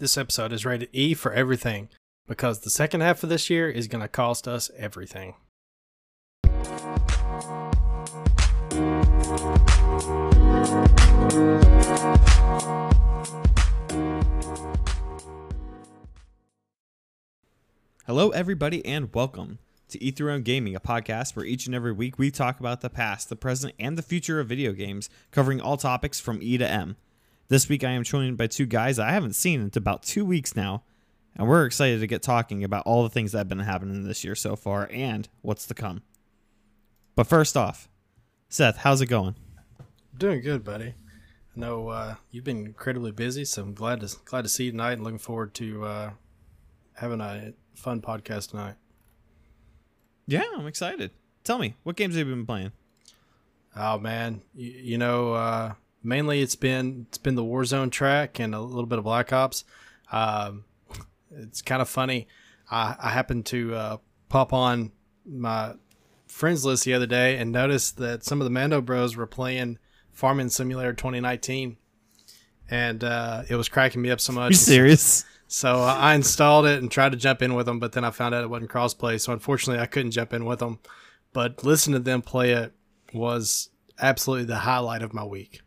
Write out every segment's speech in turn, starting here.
This episode is rated E for everything because the second half of this year is going to cost us everything. Hello, everybody, and welcome to Eat Your Own Gaming, a podcast where each and every week we talk about the past, the present, and the future of video games, covering all topics from E to M. This week I am joined by two guys I haven't seen in about two weeks now, and we're excited to get talking about all the things that have been happening this year so far and what's to come. But first off, Seth, how's it going? Doing good, buddy. I know uh, you've been incredibly busy, so I'm glad to glad to see you tonight and looking forward to uh, having a fun podcast tonight. Yeah, I'm excited. Tell me, what games have you been playing? Oh man, you, you know, uh, mainly it's been it's been the Warzone track and a little bit of Black Ops. Um, it's kind of funny. I, I happened to uh, pop on my friends list the other day and noticed that some of the Mando Bros were playing Farming Simulator 2019, and uh, it was cracking me up so much. You serious? So uh, I installed it and tried to jump in with them, but then I found out it wasn't crossplay. So unfortunately, I couldn't jump in with them. But listening to them play it was absolutely the highlight of my week,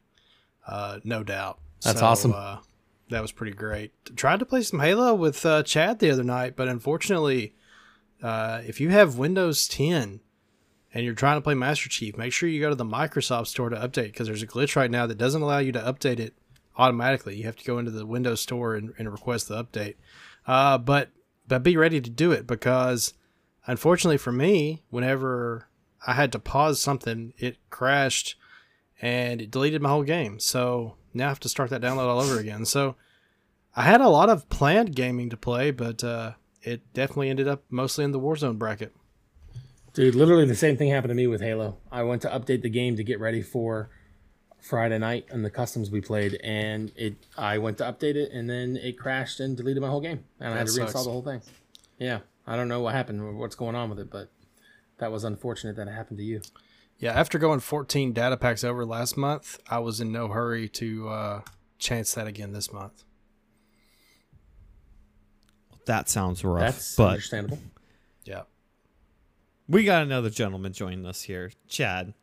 uh, no doubt. That's So, awesome. Uh, that was pretty great. Tried to play some Halo with uh, Chad the other night, but unfortunately, uh, if you have Windows 10 and you're trying to play Master Chief, make sure you go to the Microsoft Store to update because there's a glitch right now that doesn't allow you to update it automatically. You have to go into the Windows Store and, and request the update. Uh, but but be ready to do it because unfortunately for me, whenever I had to pause something, it crashed and it deleted my whole game. So now I have to start that download all over again. So I had a lot of planned gaming to play, but uh, it definitely ended up mostly in the Warzone bracket. Dude, literally the same thing happened to me with Halo. I went to update the game to get ready for Friday night and the customs we played, and it I went to update it, and then it crashed and deleted my whole game, and I had That to reinstall the whole thing. Yeah, I don't know what happened or what's going on with it, but that was unfortunate that it happened to you. Yeah, after going 14 data packs over last month, I was in no hurry to uh, chance that again this month. That sounds rough, That's but understandable. Yeah. we got another gentleman joining us here, Chad.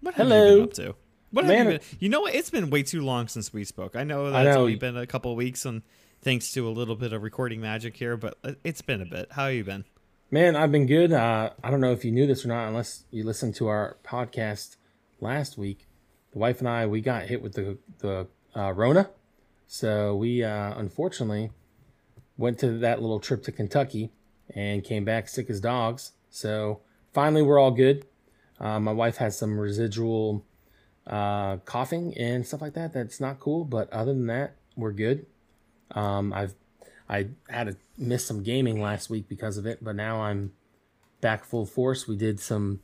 What have Hello. you been up to? What have you been? You know what? It's been way too long since we spoke. I know I that's know. only been a couple of weeks, and thanks to a little bit of recording magic here, but uh, it's been a bit. How have you been? Man, I've been good. Uh, I don't know if you knew this or not, unless you listened to our podcast last week. The wife and I, we got hit with the the uh, Rona, so we uh, unfortunately went to that little trip to Kentucky and came back sick as dogs. So finally, we're all good. Uh, my wife has some residual uh, coughing and stuff like that. That's not cool, but other than that, we're good. Um, I've I had to miss some gaming last week because of it, but now I'm back full force. We did some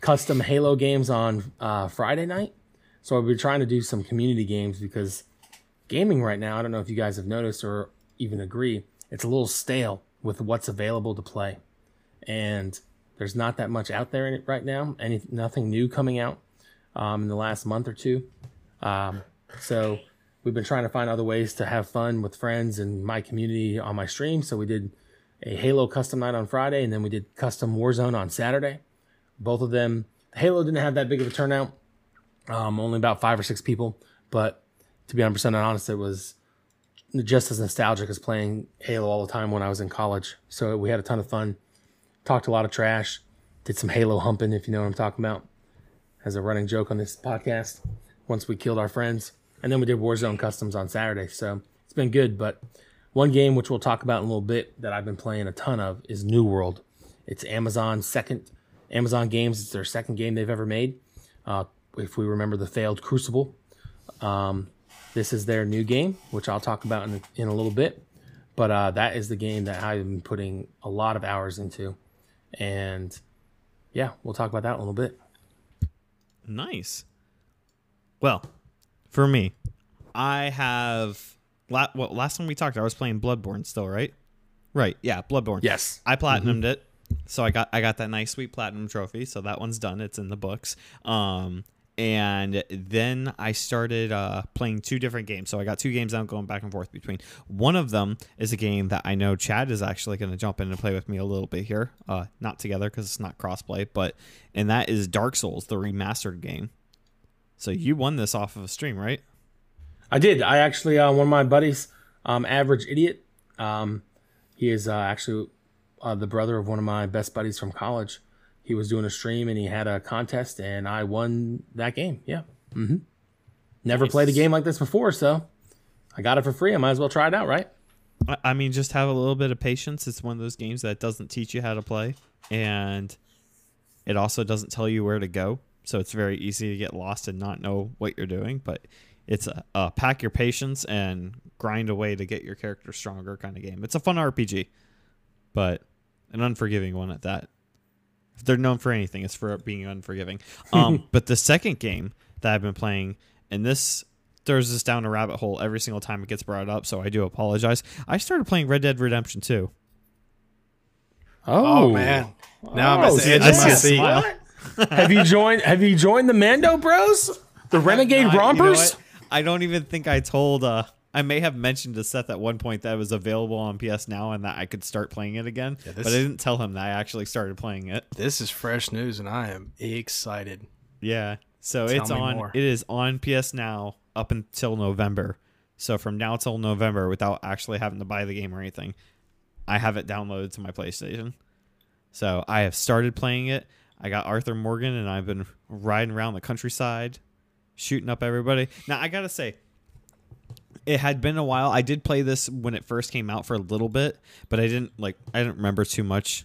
custom Halo games on uh, Friday night, so I've been trying to do some community games because gaming right now. I don't know if you guys have noticed or even agree, it's a little stale with what's available to play, and there's not that much out there in it right now. Any nothing new coming out um, in the last month or two. Um, so we've been trying to find other ways to have fun with friends and my community on my stream. So we did a Halo custom night on Friday, and then we did custom Warzone on Saturday. Both of them, Halo didn't have that big of a turnout, um, only about five or six people. But to be 100% honest, it was just as nostalgic as playing Halo all the time when I was in college. So we had a ton of fun, talked a lot of trash, did some Halo humping, if you know what I'm talking about, as a running joke on this podcast. Once we killed our friends, and then we did Warzone customs on Saturday. So it's been good. But one game which we'll talk about in a little bit that I've been playing a ton of is New World. It's Amazon's second Amazon games. It's their second game they've ever made. Uh, if we remember the failed Crucible, um, this is their new game, which I'll talk about in, in a little bit. But uh, that is the game that I've been putting a lot of hours into, and yeah, we'll talk about that in a little bit. Nice. Well, for me, I have. La- well, last time we talked, I was playing Bloodborne still, right? Right. Yeah, Bloodborne. Yes. I platinumed it, so I got I got that nice sweet platinum trophy. So that one's done. It's in the books. Um, and then I started uh, playing two different games. So I got two games I'm going back and forth between. One of them is a game that I know Chad is actually going to jump in and play with me a little bit here. Uh, not together because it's not crossplay, but and that is Dark Souls, the remastered game. So you won this off of a stream, right? I did. I actually uh, one of my buddies, um, Average Idiot. Um, he is uh, actually uh, the brother of one of my best buddies from college. He was doing a stream and he had a contest, and I won that game. Yeah. Mm-hmm. Never played a game like this before, so I got it for free. I might as well try it out, right? I- I mean, just have a little bit of patience. It's one of those games that doesn't teach you how to play, and it also doesn't tell you where to go. So it's very easy to get lost and not know what you're doing. But it's a, a pack your patience and grind away to get your character stronger kind of game. It's a fun RPG, but an unforgiving one at that. If they're known for anything, it's for being unforgiving. Um, but the second game that I've been playing, and this throws us down a rabbit hole every single time it gets brought up, so I do apologize. I started playing Red Dead Redemption 2. Oh, man. Now I'm at Oh, the see, edge I of see my a seat. Smile. have you joined? Have you joined the Mando Bros? The Renegade I- you know Rompers? I don't even think I told. Uh, I may have mentioned to Seth at one point that it was available on PS Now and that I could start playing it again. this- but I didn't tell him that I actually started playing it. This is fresh news, and I am excited. Yeah. So Tell it's on. more. It is on PS Now up until November. So from now till November, without actually having to buy the game or anything, I have it downloaded to my PlayStation. So I have started playing it. I got Arthur Morgan, and I've been riding around the countryside, shooting up everybody. Now I gotta say, it had been a while. I did play this when it first came out for a little bit, but I didn't like. I didn't remember too much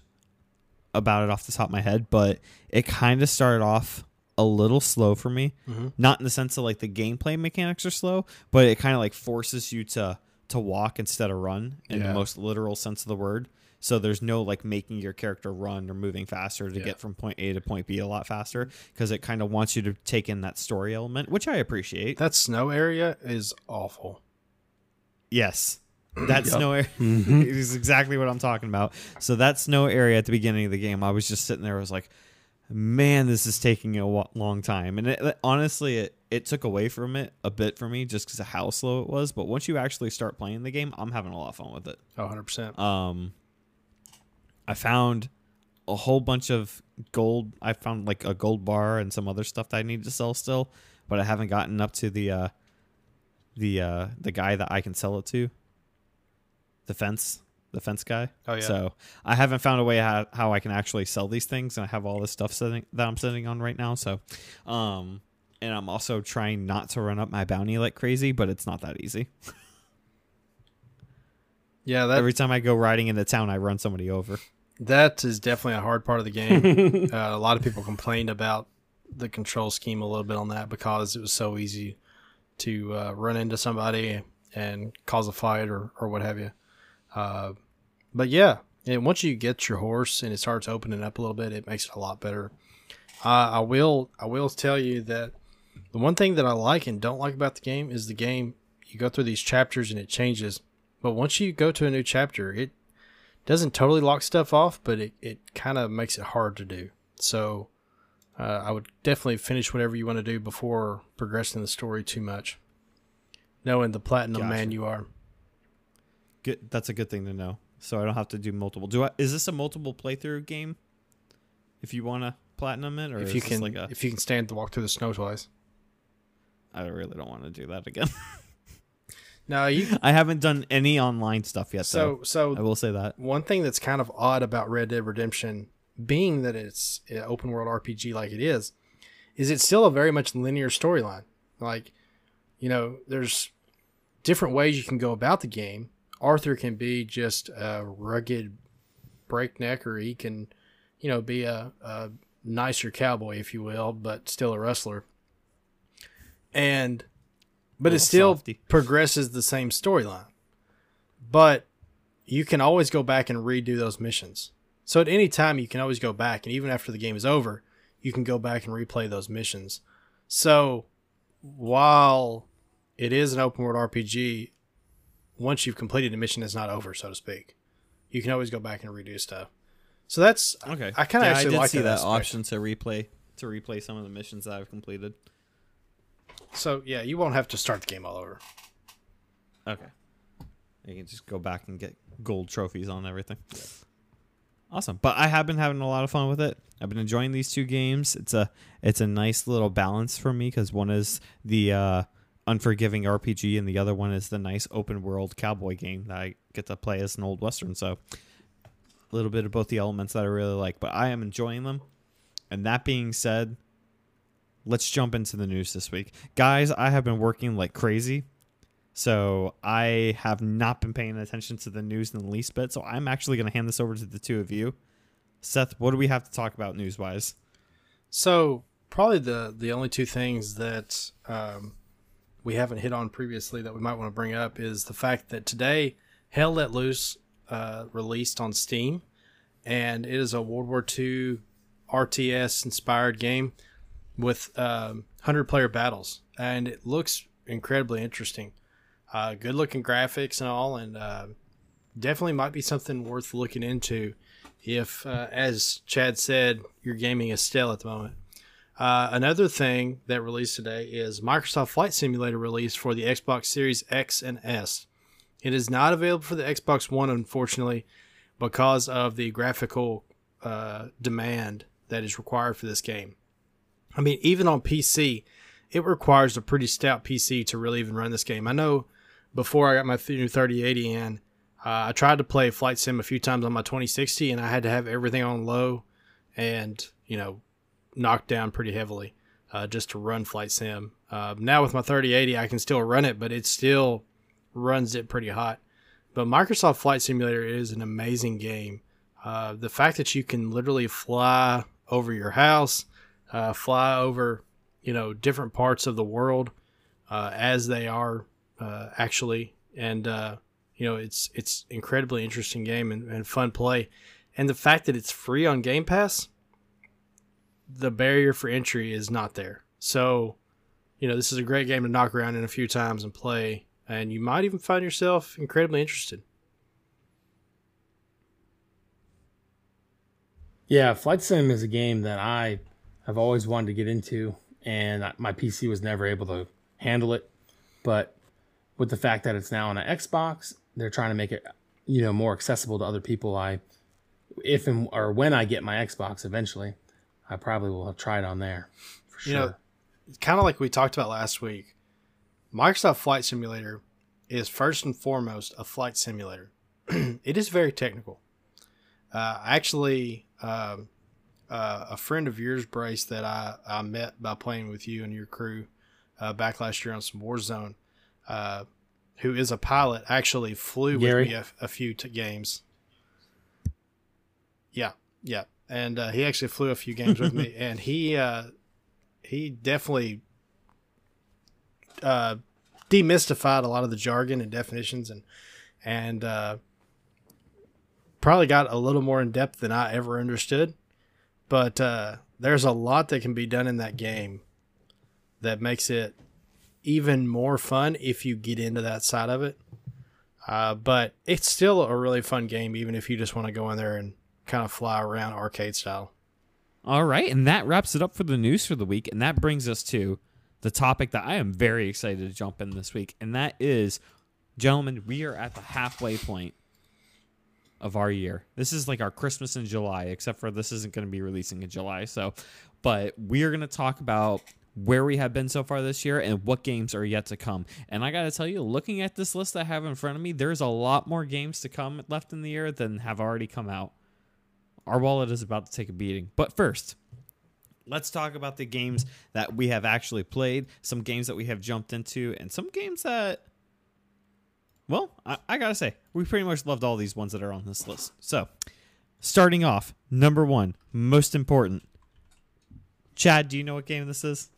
about it off the top of my head. But it kind of started off a little slow for me. Mm-hmm. Not in the sense of like the gameplay mechanics are slow, but it kind of like forces you to to walk instead of run in the most literal sense of the word. So there's no like making your character run or moving faster to Yeah. get from point A to point B a lot faster because it kind of wants you to take in that story element, which I appreciate. That snow area is awful. Yes. That snow area is exactly what I'm talking about. So that snow area at the beginning of the game, I was just sitting there. I was like, "Man, this is taking a long time." And it, honestly, it it took away from it a bit for me just because of how slow it was. But once you actually start playing the game, I'm having a lot of fun with it. Oh, 100%. Um, I found a whole bunch of gold. I found like a gold bar and some other stuff that I need to sell still, but I haven't gotten up to the uh, the uh, the guy that I can sell it to. The fence, the fence guy. Oh, yeah. So I haven't found a way how, how I can actually sell these things, and I have all this stuff sitting that I'm sitting on right now. So, um, and I'm also trying not to run up my bounty like crazy, but it's not that easy. Yeah, that Every time I go riding into town, I run somebody over. That is definitely a hard part of the game. uh, a lot of people complained about the control scheme a little bit on that because it was so easy to uh, run into somebody and cause a fight or, or what have you. Uh, but yeah, and once you get your horse and it starts opening up a little bit, it makes it a lot better. Uh, I will I will tell you that the one thing that I like and don't like about the game is the game. You go through these chapters and it changes, but once you go to a new chapter, it doesn't totally lock stuff off, but it, it kind of makes it hard to do. So uh, I would definitely finish whatever you want to do before progressing the story too much. Knowing the platinum Gotcha. man you are. Good. That's a good thing to know. So I don't have to do multiple. Do I? Is this a multiple playthrough game? If you want to platinum it, or If you can, like a? if you can stand to walk through the snow twice. I really don't want to do that again. No, you. I haven't done any online stuff yet. So, So I will say that. one thing that's kind of odd about Red Dead Redemption, being that it's an open world RPG like it is, is it's still a very much linear storyline. Like, you know, there's different ways you can go about the game. Arthur can be just a rugged breakneck, or he can, you know, be a, a nicer cowboy, if you will, but still a wrestler. And, but it still softy. progresses the same storyline. But you can always go back and redo those missions. So at any time, you can always go back, and even after the game is over, you can go back and replay those missions. So while it is an open world RPG, once you've completed a mission, it's not over, so to speak. You can always go back and redo stuff. So that's Okay. I kinda Yeah, actually like see that that, option to replay to replay some of the missions that I've completed. So yeah, you won't have to start the game all over. Okay. You can just go back and get gold trophies on everything. Awesome. But I have been having a lot of fun with it. I've been enjoying these two games. It's a it's a nice little balance for me because one is the uh, unforgiving RPG and the other one is the nice open world cowboy game that I get to play as an old western. So a little bit of both the elements that I really like, but I am enjoying them. And that being said, let's jump into the news this week. Guys, I have been working like crazy. So I have not been paying attention to the news in the least bit. So I'm actually going to hand this over to the two of you. Seth, what do we have to talk about news wise? So probably the the only two things that um, we haven't hit on previously that we might want to bring up is the fact that today Hell Let Loose uh, released on Steam, and it is a World War II RTS inspired game with um, hundred player battles, and it looks incredibly interesting. Uh, good looking graphics and all, and uh, definitely might be something worth looking into if, uh, as Chad said, your gaming is Estelle at the moment. Uh, another thing that released today is Microsoft Flight Simulator released for the Xbox Series X and S. It is not available for the Xbox One, unfortunately, because of the graphical uh, demand that is required for this game. I mean, even on PC, it requires a pretty stout PC to really even run this game. I know before I got my new 3080 in, uh, I tried to play Flight Sim a few times on my 2060, and I had to have everything on low and, you know, knocked down pretty heavily uh, just to run Flight Sim. Uh, now with my 3080, I can still run it, but it still runs it pretty hot. But Microsoft Flight Simulator is an amazing game. Uh, the fact that you can literally fly over your house, uh, fly over, you know, different parts of the world uh, as they are uh, actually, and you know it's it's incredibly interesting game and, and fun play. And the fact that it's free on game pass the barrier for entry is not there. So you know this is a great game to knock around in a few times and play. And you might even find yourself incredibly interested. Yeah, Flight Sim is a game that I have always wanted to get into, and my PC was never able to handle it. But with the fact that it's now on an Xbox, they're trying to make it, you know, more accessible to other people. I, if and or when I get my Xbox eventually, I probably will try it on there for sure. you know kind of like we talked about last week microsoft flight simulator is first and foremost a flight simulator it is very technical uh, actually um, uh, a friend of yours brace that I, I met by playing with you and your crew uh, back last year on some warzone uh, who is a pilot actually flew Gary? with me a, a few t- games yeah yeah and uh, he actually flew a few games with me and he uh, he definitely uh, demystified a lot of the jargon and definitions and and uh, probably got a little more in depth than I ever understood. But uh, there's a lot that can be done in that game that makes it even more fun if you get into that side of it. Uh, but it's still a really fun game, even if you just want to go in there and kind of fly around arcade style. All right, and that wraps it up for the news for the week, and that brings us to the topic that I am very excited to jump in this week, and that is, gentlemen, we are at the halfway point of our year. This is like our Christmas in July, except for this isn't going to be releasing in July. So, but we are going to talk about where we have been so far this year and what games are yet to come. And I got to tell you, looking at this list I have in front of me, there's a lot more games to come left in the year than have already come out. Our wallet is about to take a beating. But first, let's talk about the games that we have actually played, some games that we have jumped into, and some games that, well, I, I gotta say, we pretty much loved all these ones that are on this list. So, starting off, number one, most important. Chad, do you know what game this is?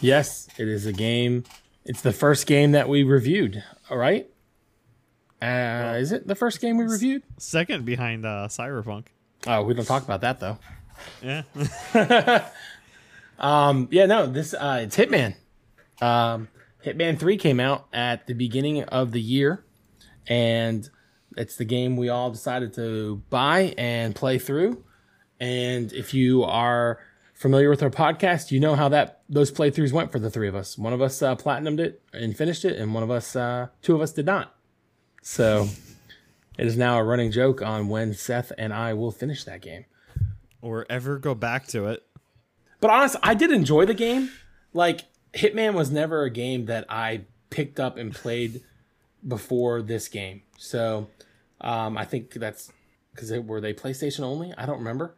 Yes, it is a game. It's the first game that we reviewed. All right. Uh, is it the first game we reviewed? Second behind uh, Cyberpunk. Oh, we don't talk about that though. Yeah. Um, yeah, no, this uh, it's Hitman. Um, Hitman Three came out at the beginning of the year, and it's the game we all decided to buy and play through. And if you are familiar with our podcast, you know how that those playthroughs went for the three of us. One of us uh, platinumed it and finished it, and one of us, uh, two of us, did not. So it is now a running joke on when Seth and I will finish that game. Or ever go back to it. But honestly, I did enjoy the game. Like Hitman was never a game that I picked up and played before this game. So um, I think that's because were they PlayStation only? I don't remember,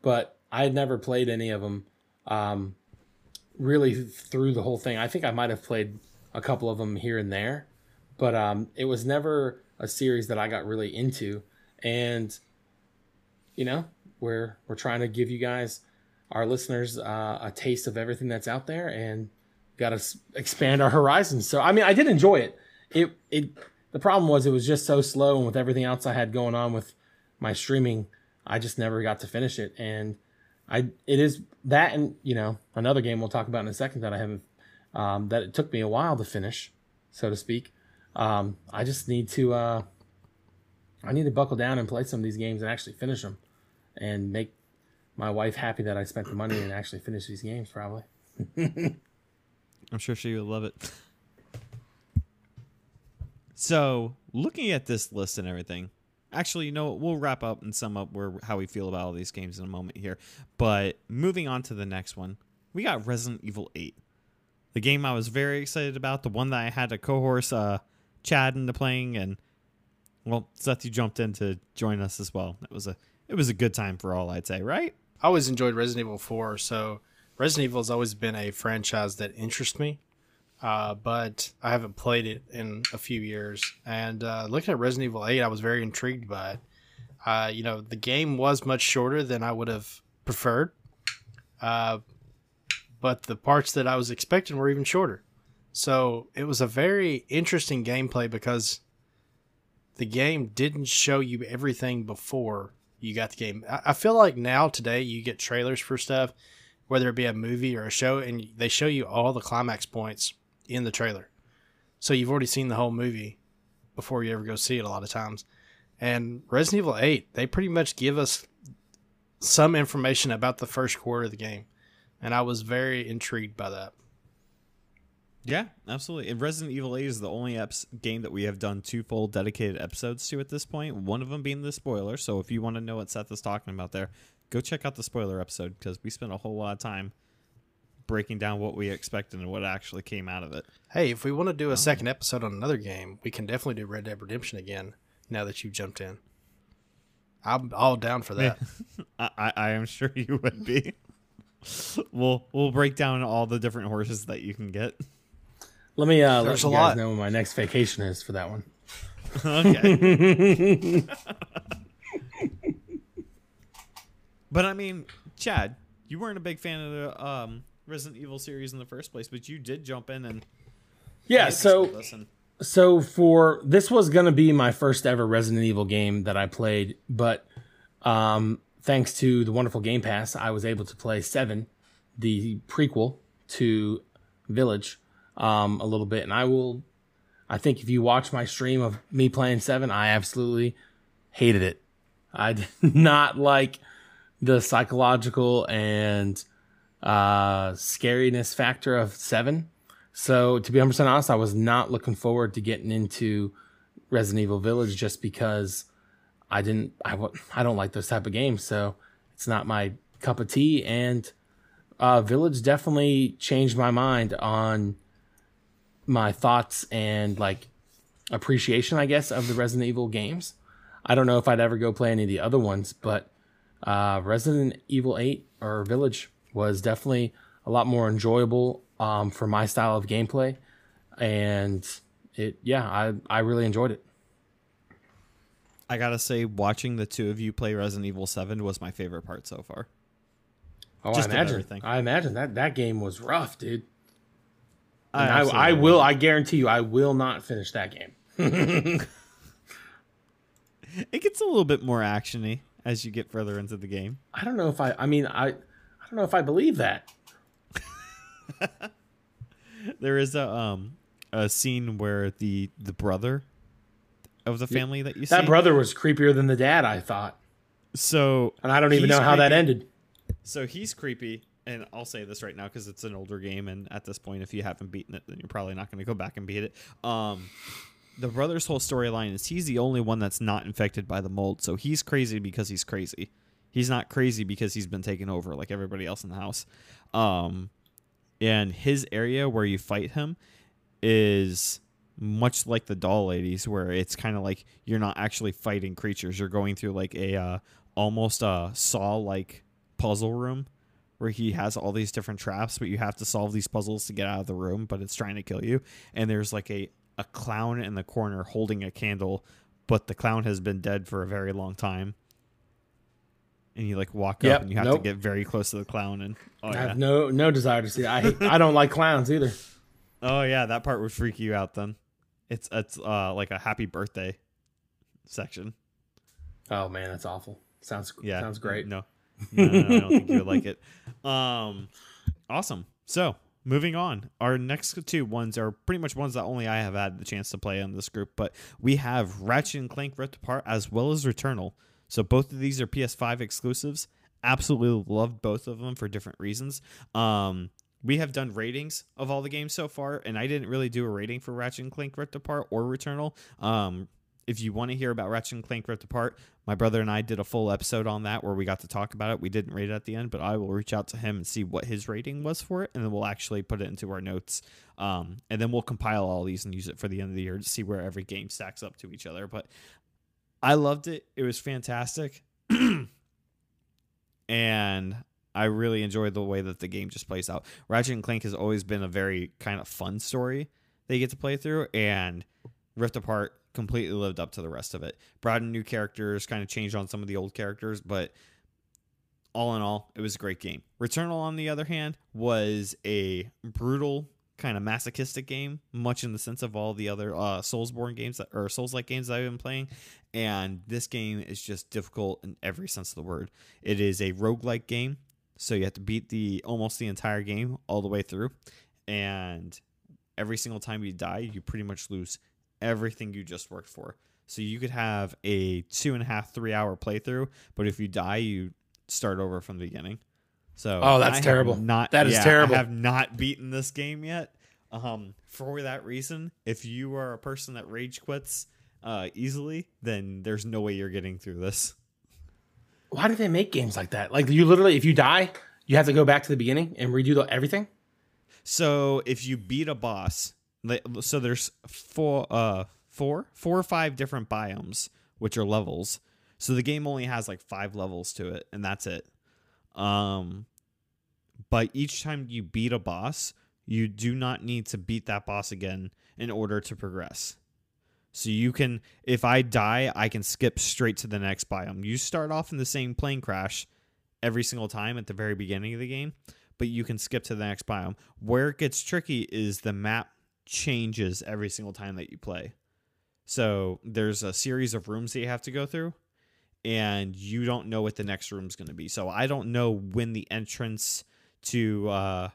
but I had never played any of them um, really through the whole thing. I think I might have played a couple of them here and there, but um, it was never a series that I got really into. And you know, we're we're trying to give you guys, our listeners, uh, a taste of everything that's out there, and got to expand our horizons. So I mean, I did enjoy it. It it the problem was it was just so slow, and with everything else I had going on with my streaming, I just never got to finish it. And I it is that, and you know, another game we'll talk about in a second that I haven't um, that it took me a while to finish, so to speak. Um, I just need to uh, I need to buckle down and play some of these games and actually finish them, and make my wife happy that I spent the money and actually finish these games. Probably. I'm sure she would love it. So, looking at this list and everything, actually, you know, what, we'll wrap up and sum up where how we feel about all these games in a moment here. But moving on to the next one, we got Resident Evil 8. The game I was very excited about, the one that I had a cohort uh, Chad into playing, and well, Seth, you jumped in to join us as well. It was a it was a good time for all, I'd say, right? I always enjoyed Resident Evil 4, so Resident Evil has always been a franchise that interests me. Uh, but I haven't played it in a few years. And uh, looking at Resident Evil 8, I was very intrigued by it. Uh, you know, the game was much shorter than I would have preferred. Uh, but the parts that I was expecting were even shorter. So it was a very interesting gameplay because the game didn't show you everything before you got the game. I, I feel like now today you get trailers for stuff, whether it be a movie or a show, and they show you all the climax points in the trailer. So you've already seen the whole movie before you ever go see it a lot of times. And Resident Evil 8, they pretty much give us some information about the first quarter of the game. And I was very intrigued by that. Yeah, absolutely. And Resident Evil 8 is the only eps- game that we have done two full dedicated episodes to at this point. One of them being the spoiler. So if you want to know what Seth is talking about there, go check out the spoiler episode because we spent a whole lot of time breaking down what we expected and what actually came out of it. Hey, if we want to do a second episode on another game, we can definitely do Red Dead Redemption again now that you jumped in. I'm all down for that. I, I, I am sure you would be. we'll we'll break down all the different horses that you can get. Let me uh, let you guys lot. know when my next vacation is for that one. okay. But I mean, Chad, you weren't a big fan of the um, Resident Evil series in the first place, but you did jump in and Yeah, so and- so for this was going to be my first ever Resident Evil game that I played, but um, thanks to the wonderful Game Pass, I was able to play Seven, the prequel to Village, um, a little bit. And I will, I think if you watch my stream of me playing Seven, I absolutely hated it. I did not like the psychological and uh, scariness factor of Seven. So to be 100% honest, I was not looking forward to getting into Resident Evil Village just because I didn't I don't like those type of games, so it's not my cup of tea and uh, Village definitely changed my mind on my thoughts and like appreciation, I guess, of the Resident Evil games. I don't know if I'd ever go play any of the other ones, but uh, Resident Evil 8 or Village was definitely a lot more enjoyable um, for my style of gameplay, and it yeah, I I really enjoyed it. I gotta say, watching the two of you play Resident Evil Seven was my favorite part so far. Oh, Just I imagine. everything. I imagine that that game was rough, dude. I, I, I, will. I guarantee you, I will not finish that game. it. It gets a little bit more actiony as you get further into the game. I don't know if I. I mean, I. I don't know if I believe that. There is a um a scene where the the brother of the family that you see That brother was creepier than the dad. I thought, So and I don't even know how that ended. so he's creepy, and I'll say this right now because it's an older game, and at this point, if you haven't beaten it, then you're probably not going to go back and beat it. Um, the brother's whole storyline is he's the only one that's not infected by the mold, so he's crazy because he's crazy. He's not crazy because he's been taken over like everybody else in the house. Um, and his area where you fight him is much like the doll ladies where it's kind of like you're not actually fighting creatures you're going through like a uh, almost a saw like puzzle room where he has all these different traps but you have to solve these puzzles to get out of the room but it's trying to kill you and there's like a a clown in the corner holding a candle but the clown has been dead for a very long time and you like walk Yep, up and you have nope. to get very close to the clown and oh I yeah have no no desire to see. I I don't like clowns either. oh yeah that part would freak you out then it's it's uh like a happy birthday section Oh man, that's awful. Sounds Yeah. sounds great. No. No, no, no, I don't think you would like it. Um awesome. So moving on. Our next two ones are pretty much ones that only I have had the chance to play on this group, but we have Ratchet and Clank Rift Apart as well as Returnal. So both of these are PS5 exclusives. Absolutely loved both of them for different reasons. Um we have done ratings of all the games so far, and I didn't really do a rating for Ratchet and Clank Rift Apart or Returnal. Um, if you want to hear about Ratchet and Clank Rift Apart, my brother and I did a full episode on that where we got to talk about it. We didn't rate it at the end, but I will reach out to him and see what his rating was for it, and then we'll actually put it into our notes. Um, and then we'll compile all these and use it for the end of the year to see where every game stacks up to each other. But I loved it. It was fantastic. and I really enjoyed the way that the game just plays out. Ratchet and Clank has always been a very kind of fun story that you get to play through, and Rift Apart completely lived up to the rest of it. Brought in new characters, kind of changed on some of the old characters, but all in all, it was a great game. Returnal, on the other hand, was a brutal kind of masochistic game, much in the sense of all the other uh, Soulsborne games that, or Souls-like games that I've been playing. And this game is just difficult in every sense of the word. It is a roguelike game, so you have to beat the almost the entire game all the way through. And every single time you die, you pretty much lose everything you just worked for. So you could have a two and a half, three hour playthrough, but if you die, you start over from the beginning. So Oh, that's I terrible. Not That is yeah, terrible. I have not beaten this game yet. Um, for that reason, if you are a person that rage quits uh, easily, then there's no way you're getting through this. Why do they make games like that? Like you literally, if you die, you have to go back to the beginning and redo the, everything. So if you beat a boss, so there's four, uh, four, four or five different biomes, which are levels. So the game only has like five levels to it, and that's it. Um, but each time you beat a boss, you do not need to beat that boss again in order to progress. So you can, if I die, I can skip straight to the next biome. You start off in the same plane crash every single time at the very beginning of the game, but you can skip to the next biome. Where it gets tricky is the map changes every single time that you play. So there's a series of rooms that you have to go through, and you don't know what the next room's going to be. So I don't know when the entrance to uh,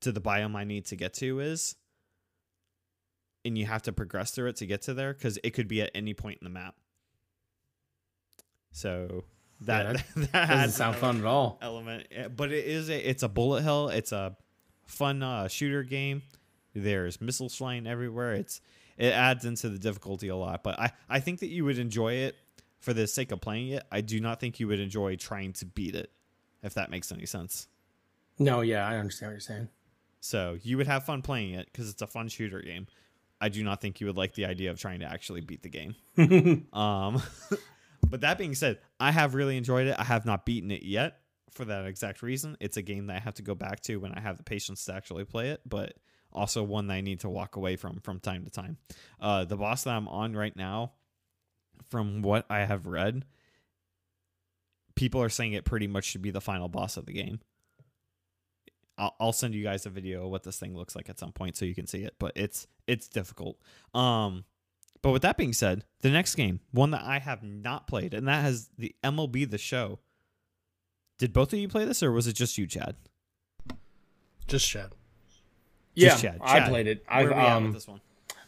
to the biome I need to get to is, and you have to progress through it to get to there because it could be at any point in the map. So that Yeah, that, Doesn't sound fun at all. element but it is a it's a bullet hell it's a fun uh, shooter game there's missiles flying everywhere. It's it adds into the difficulty a lot but i i think that you would enjoy it for the sake of playing it. I do not think you would enjoy trying to beat it if that makes any sense. No, yeah, I understand what you're saying. so you would have fun playing it because it's a fun shooter game. I do not think you would like the idea of trying to actually beat the game. Um but that being said i have really enjoyed it. I have not beaten it yet for that exact reason. It's a game that i have to go back to when i have the patience to actually play it but also one that i need to walk away from from time to time. Uh the boss that i'm on right now from what i have read people are saying it pretty much should be the final boss of the game. I'll, send you guys a video of what this thing looks like at some point so you can see it but it's it's difficult. Um but with that being said the next game one that i have not played and that has the mlb the show. Did both of you play this or was it just you chad? Just Chad. Yeah, Just Chad. I played it. I've are we at with um, this one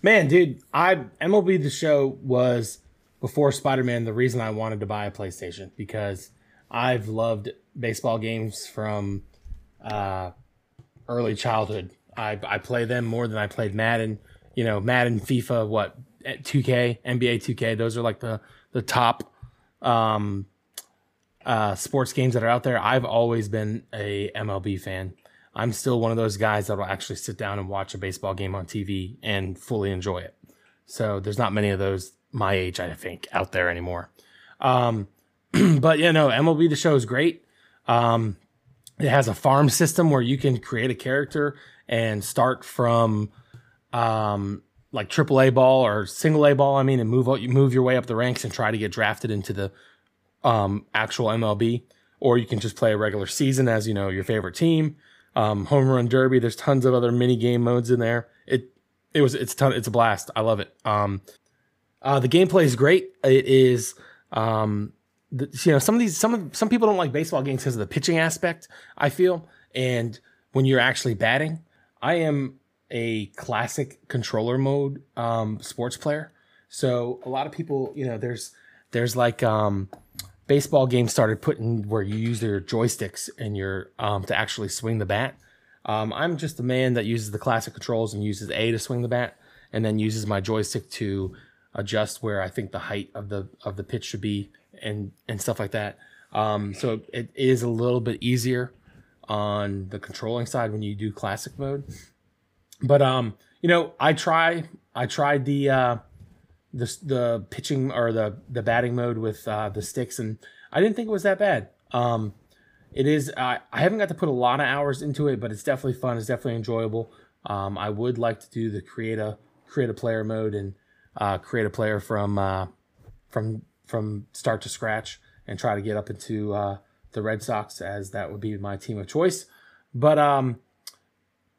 man, dude, I MLB the Show was before Spider Man the reason I wanted to buy a PlayStation because I've loved baseball games from uh, early childhood. I I play them more than I played Madden. You know, Madden, FIFA, what, 2K, NBA 2K. Those are like the the top um, uh, sports games that are out there. I've always been a MLB fan. I'm still one of those guys that will actually sit down and watch a baseball game on TV and fully enjoy it. So there's not many of those my age, I think, out there anymore. Um, but yeah, no, MLB the show is great. Um, it has a farm system where you can create a character and start from um, like triple A ball or single A ball. I mean, and move you move your way up the ranks and try to get drafted into the um, actual MLB, or you can just play a regular season as you know your favorite team. Um, home run derby. There's tons of other mini game modes in there. It it was it's ton, it's a blast. I love it. Um, uh, the gameplay is great. It is um, the, you know some of these some of some people don't like baseball games because of the pitching aspect. I feel and when you're actually batting, I am a classic controller mode um, sports player. So a lot of people, you know, there's there's like um, baseball games started putting where you use your joysticks and your um, to actually swing the bat. Um, I'm just a man that uses the classic controls and uses A to swing the bat, and then uses my joystick to adjust where I think the height of the of the pitch should be and and stuff like that. Um, so it is a little bit easier on the controlling side when you do classic mode. But um, you know, I try I tried the uh the the pitching or the the batting mode with uh the sticks and I didn't think it was that bad. Um it is uh, I haven't got to put a lot of hours into it, but it's definitely fun, it's definitely enjoyable. Um I would like to do the create a create a player mode and uh create a player from uh from from start to scratch and try to get up into uh the Red Sox as that would be my team of choice. But um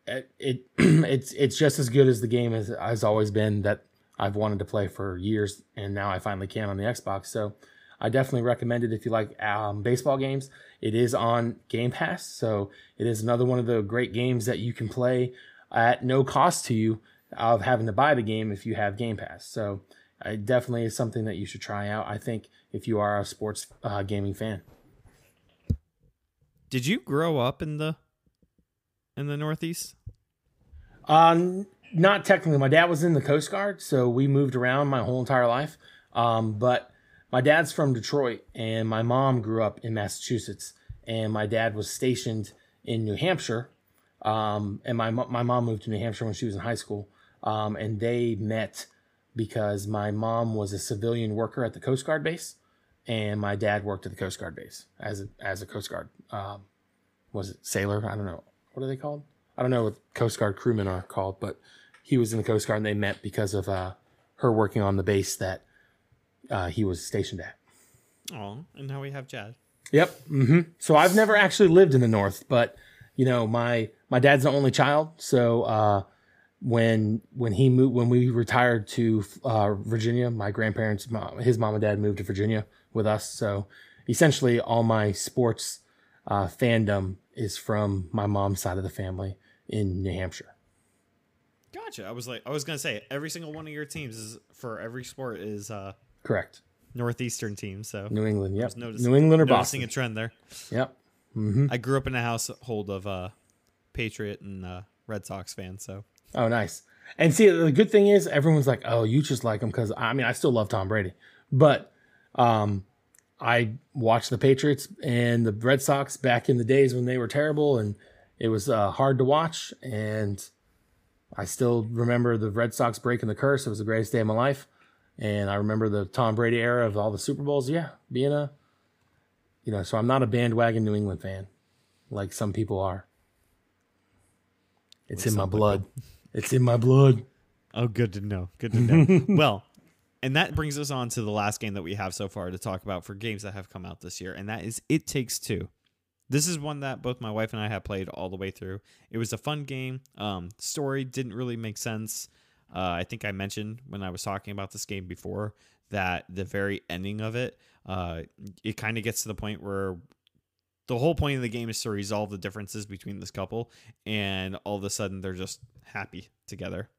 it, it it's it's just as good as the game has has always been that I've wanted to play for years, and now I finally can on the Xbox. So I definitely recommend it if you like um, baseball games. It is on Game Pass, so it is another one of the great games that you can play at no cost to you of having to buy the game if you have Game Pass. So it definitely is something that you should try out. I think if you are a sports uh, gaming fan. Did you grow up in the in the Northeast? Um, not technically. My dad was in the Coast Guard, so we moved around my whole entire life. Um, but my dad's from Detroit, and my mom grew up in Massachusetts, and my dad was stationed in New Hampshire. Um, and my my mom moved to New Hampshire when she was in high school. Um, and they met because my mom was a civilian worker at the Coast Guard base, and my dad worked at the Coast Guard base as a, as a Coast Guard. Um, was it sailor? I don't know. What are they called? I don't know what Coast Guard crewmen are called, but he was in the Coast Guard and they met because of uh, her working on the base that uh, he was stationed at. Oh, and now we have Chad. Yep. hmm So I've never actually lived in the North, but you know, my my dad's the only child, so uh, when when he moved when we retired to uh, Virginia, my grandparents, his mom and dad moved to Virginia with us. So essentially, all my sports uh, fandom is from my mom's side of the family in New Hampshire. Gotcha. I was like, I was gonna say every single one of your teams is for every sport is uh correct northeastern team. So New England, yep. New England or noticing Boston. a trend there. Yep. Mm-hmm. I grew up in a household of uh Patriot and uh, Red Sox fans. So oh, nice. And see, the good thing is everyone's like, oh, you just like him because I mean, I still love Tom Brady, but um, I watched the Patriots and the Red Sox back in the days when they were terrible and it was uh, hard to watch. And I still remember the Red Sox breaking the curse. It was the greatest day of my life. And I remember the Tom Brady era of all the Super Bowls. Yeah, being a, you know, so I'm not a bandwagon New England fan like some people are. It's in my blood. It's in my blood. Oh, good to know. Good to know. well, and that brings us on to the last game that we have so far to talk about for games that have come out this year, and that is It Takes Two. This is one that both my wife and I have played all the way through. It was a fun game. Um, story didn't really make sense. Uh, I think I mentioned when I was talking about this game before that the very ending of it, uh, it kind of gets to the point where the whole point of the game is to resolve the differences between this couple, and all of a sudden they're just happy together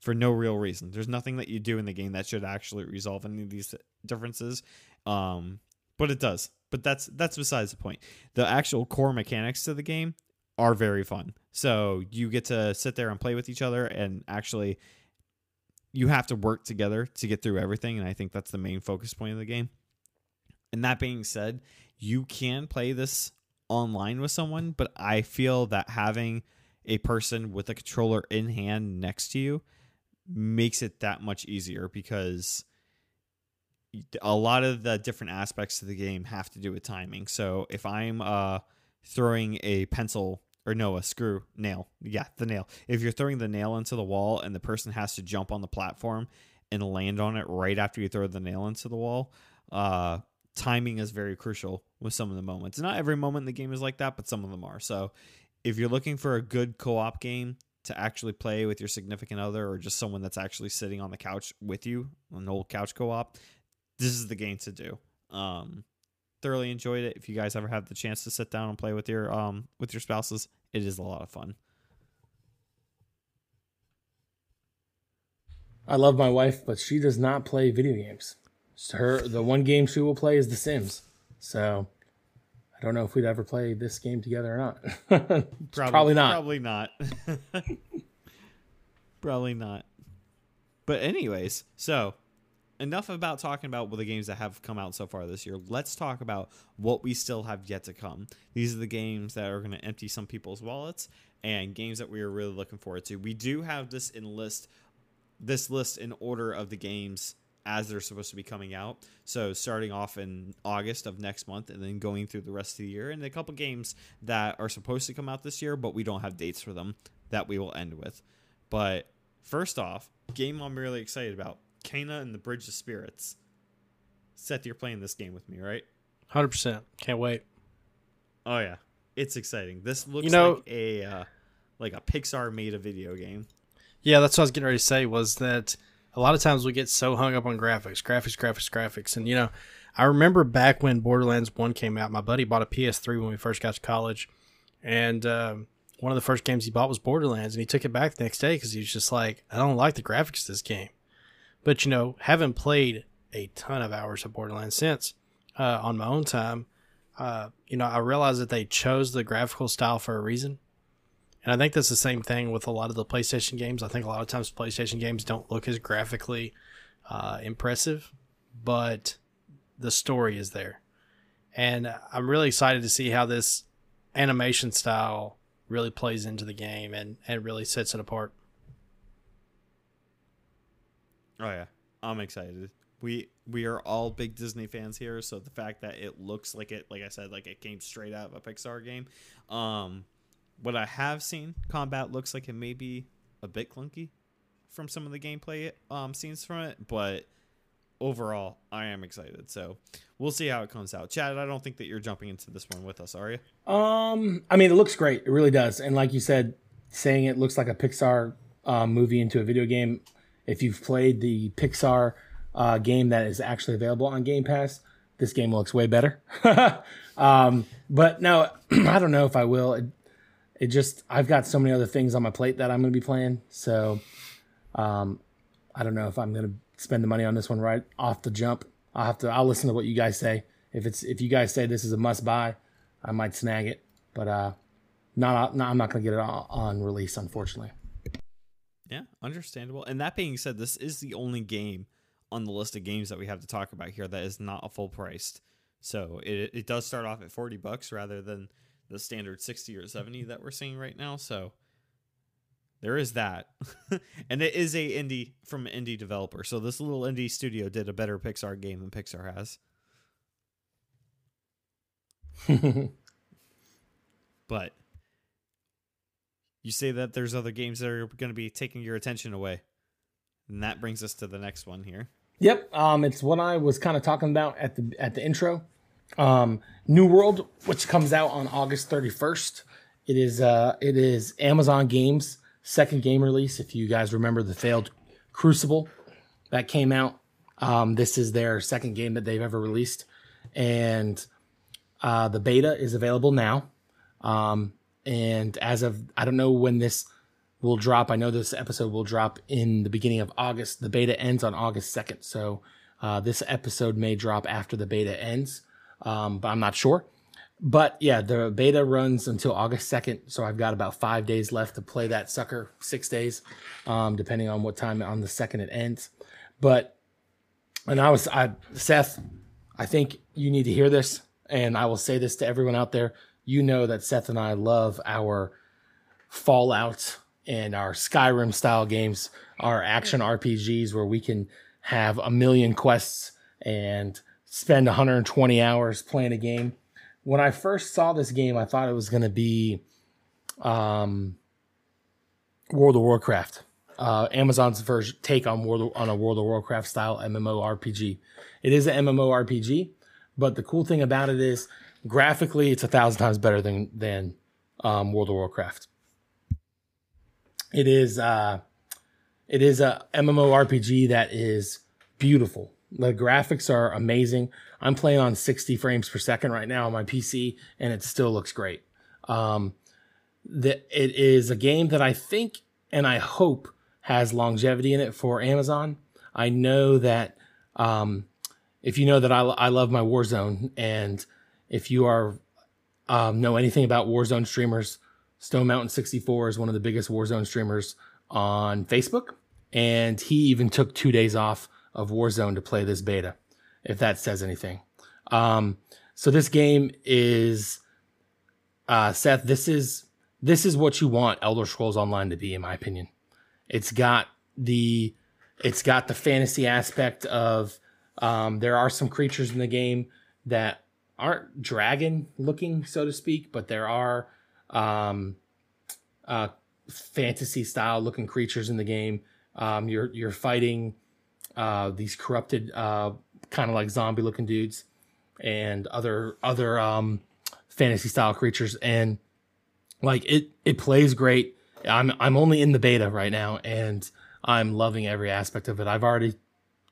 for no real reason. There's nothing that you do in the game that should actually resolve any of these differences. Um, but it does. But that's that's besides the point. The actual core mechanics to the game are very fun. So you get to sit there and play with each other and actually you have to work together to get through everything and I think that's the main focus point of the game. And that being said, you can play this online with someone, but I feel that having a person with a controller in hand next to you makes it that much easier because a lot of the different aspects of the game have to do with timing. So if I'm uh, throwing a pencil or no, a screw nail, yeah, the nail. If you're throwing the nail into the wall and the person has to jump on the platform and land on it right after you throw the nail into the wall, uh, timing is very crucial with some of the moments. Not every moment in the game is like that, but some of them are. So if you're looking for a good co-op game to actually play with your significant other or just someone that's actually sitting on the couch with you, an old couch co-op, this is the game to do. Um, thoroughly enjoyed it. If you guys ever have the chance to sit down and play with your um with your spouses, it is a lot of fun. I love my wife, but she does not play video games. Her the one game she will play is The Sims. So I don't know if we'd ever play this game together or not. probably, probably not. Probably not. probably not. But anyways, so enough about talking about well, the games that have come out so far this year. Let's talk about what we still have yet to come. These are the games that are going to empty some people's wallets and games that we are really looking forward to. We do have this in list this list in order of the games as they're supposed to be coming out. So starting off in August of next month and then going through the rest of the year and a couple games that are supposed to come out this year but we don't have dates for them that we will end with. But first off, game I'm really excited about, Kena and the Bridge of Spirits. Seth, you're playing this game with me, right? 100%. Can't wait. Oh yeah. It's exciting. This looks you know, like a uh, like a Pixar made a video game. Yeah, that's what I was getting ready to say was that a lot of times we get so hung up on graphics, graphics, graphics, graphics. And, you know, I remember back when Borderlands 1 came out, my buddy bought a PS3 when we first got to college. And um, one of the first games he bought was Borderlands. And he took it back the next day because he was just like, I don't like the graphics of this game. But, you know, having played a ton of hours of Borderlands since uh, on my own time, uh, you know, I realized that they chose the graphical style for a reason. And I think that's the same thing with a lot of the PlayStation games. I think a lot of times PlayStation games don't look as graphically uh, impressive, but the story is there. And I'm really excited to see how this animation style really plays into the game and, and really sets it apart. Oh yeah, I'm excited. We we are all big Disney fans here, so the fact that it looks like it, like I said, like it came straight out of a Pixar game, um, what I have seen, combat looks like it may be a bit clunky from some of the gameplay um, scenes from it, but overall, I am excited. So we'll see how it comes out. Chad, I don't think that you're jumping into this one with us, are you? Um, I mean, it looks great. It really does. And like you said, saying it looks like a Pixar um, movie into a video game. If you've played the Pixar uh, game that is actually available on Game Pass, this game looks way better. um, but no, I don't know if I will. It, it just I've got so many other things on my plate that I'm going to be playing. So um, I don't know if I'm going to spend the money on this one right off the jump. I'll have to. I'll listen to what you guys say. If it's if you guys say this is a must buy, I might snag it. But uh, not, not I'm not going to get it on release, unfortunately. Yeah, understandable. And that being said, this is the only game on the list of games that we have to talk about here that is not a full priced. So it it does start off at forty bucks rather than the standard 60 or 70 that we're seeing right now. So there is that. and it is a indie from an indie developer. So this little indie studio did a better Pixar game than Pixar has. but you say that there's other games that are going to be taking your attention away. And that brings us to the next one here. Yep, um, it's what I was kind of talking about at the at the intro. Um, New World, which comes out on August 31st. It is uh, it is Amazon Games second game release. If you guys remember the failed Crucible that came out, um, this is their second game that they've ever released, and uh, the beta is available now. Um, and as of I don't know when this will drop. I know this episode will drop in the beginning of August. The beta ends on August 2nd, so uh, this episode may drop after the beta ends um, but I'm not sure. but yeah, the beta runs until August 2nd. So I've got about five days left to play that sucker, six days, um, depending on what time on the second it ends. But, and I was, I, Seth, I think you need to hear this. And I will say this to everyone out there. You know that Seth and I love our Fallout and our Skyrim style games, our action RPGs where we can have a million quests and spend 120 hours playing a game. When I first saw this game, I thought it was going to be um, World of Warcraft, uh, Amazon's version take on World on a World of Warcraft style MMORPG. It is an MMORPG, but the cool thing about it is graphically, it's a thousand times better than than um, World of Warcraft. It is uh, it is a MMORPG that is beautiful. The graphics are amazing. I'm playing on 60 frames per second right now on my PC, and it still looks great. Um, the, it is a game that I think and I hope has longevity in it for Amazon. I know that um, if you know that I, I love my Warzone, and if you are um, know anything about Warzone streamers, Stone Mountain 64 is one of the biggest Warzone streamers on Facebook, and he even took two days off of Warzone to play this beta, if that says anything. Um, so this game is uh, Seth. This is this is what you want Elder Scrolls Online to be, in my opinion. It's got the it's got the fantasy aspect of um, there are some creatures in the game that aren't dragon looking, so to speak, but there are um, uh, fantasy style looking creatures in the game. Um, you're you're fighting uh, these corrupted uh, kind of like zombie looking dudes and other other um, fantasy style creatures and like it it plays great. I'm I'm only in the beta right now and I'm loving every aspect of it. I've already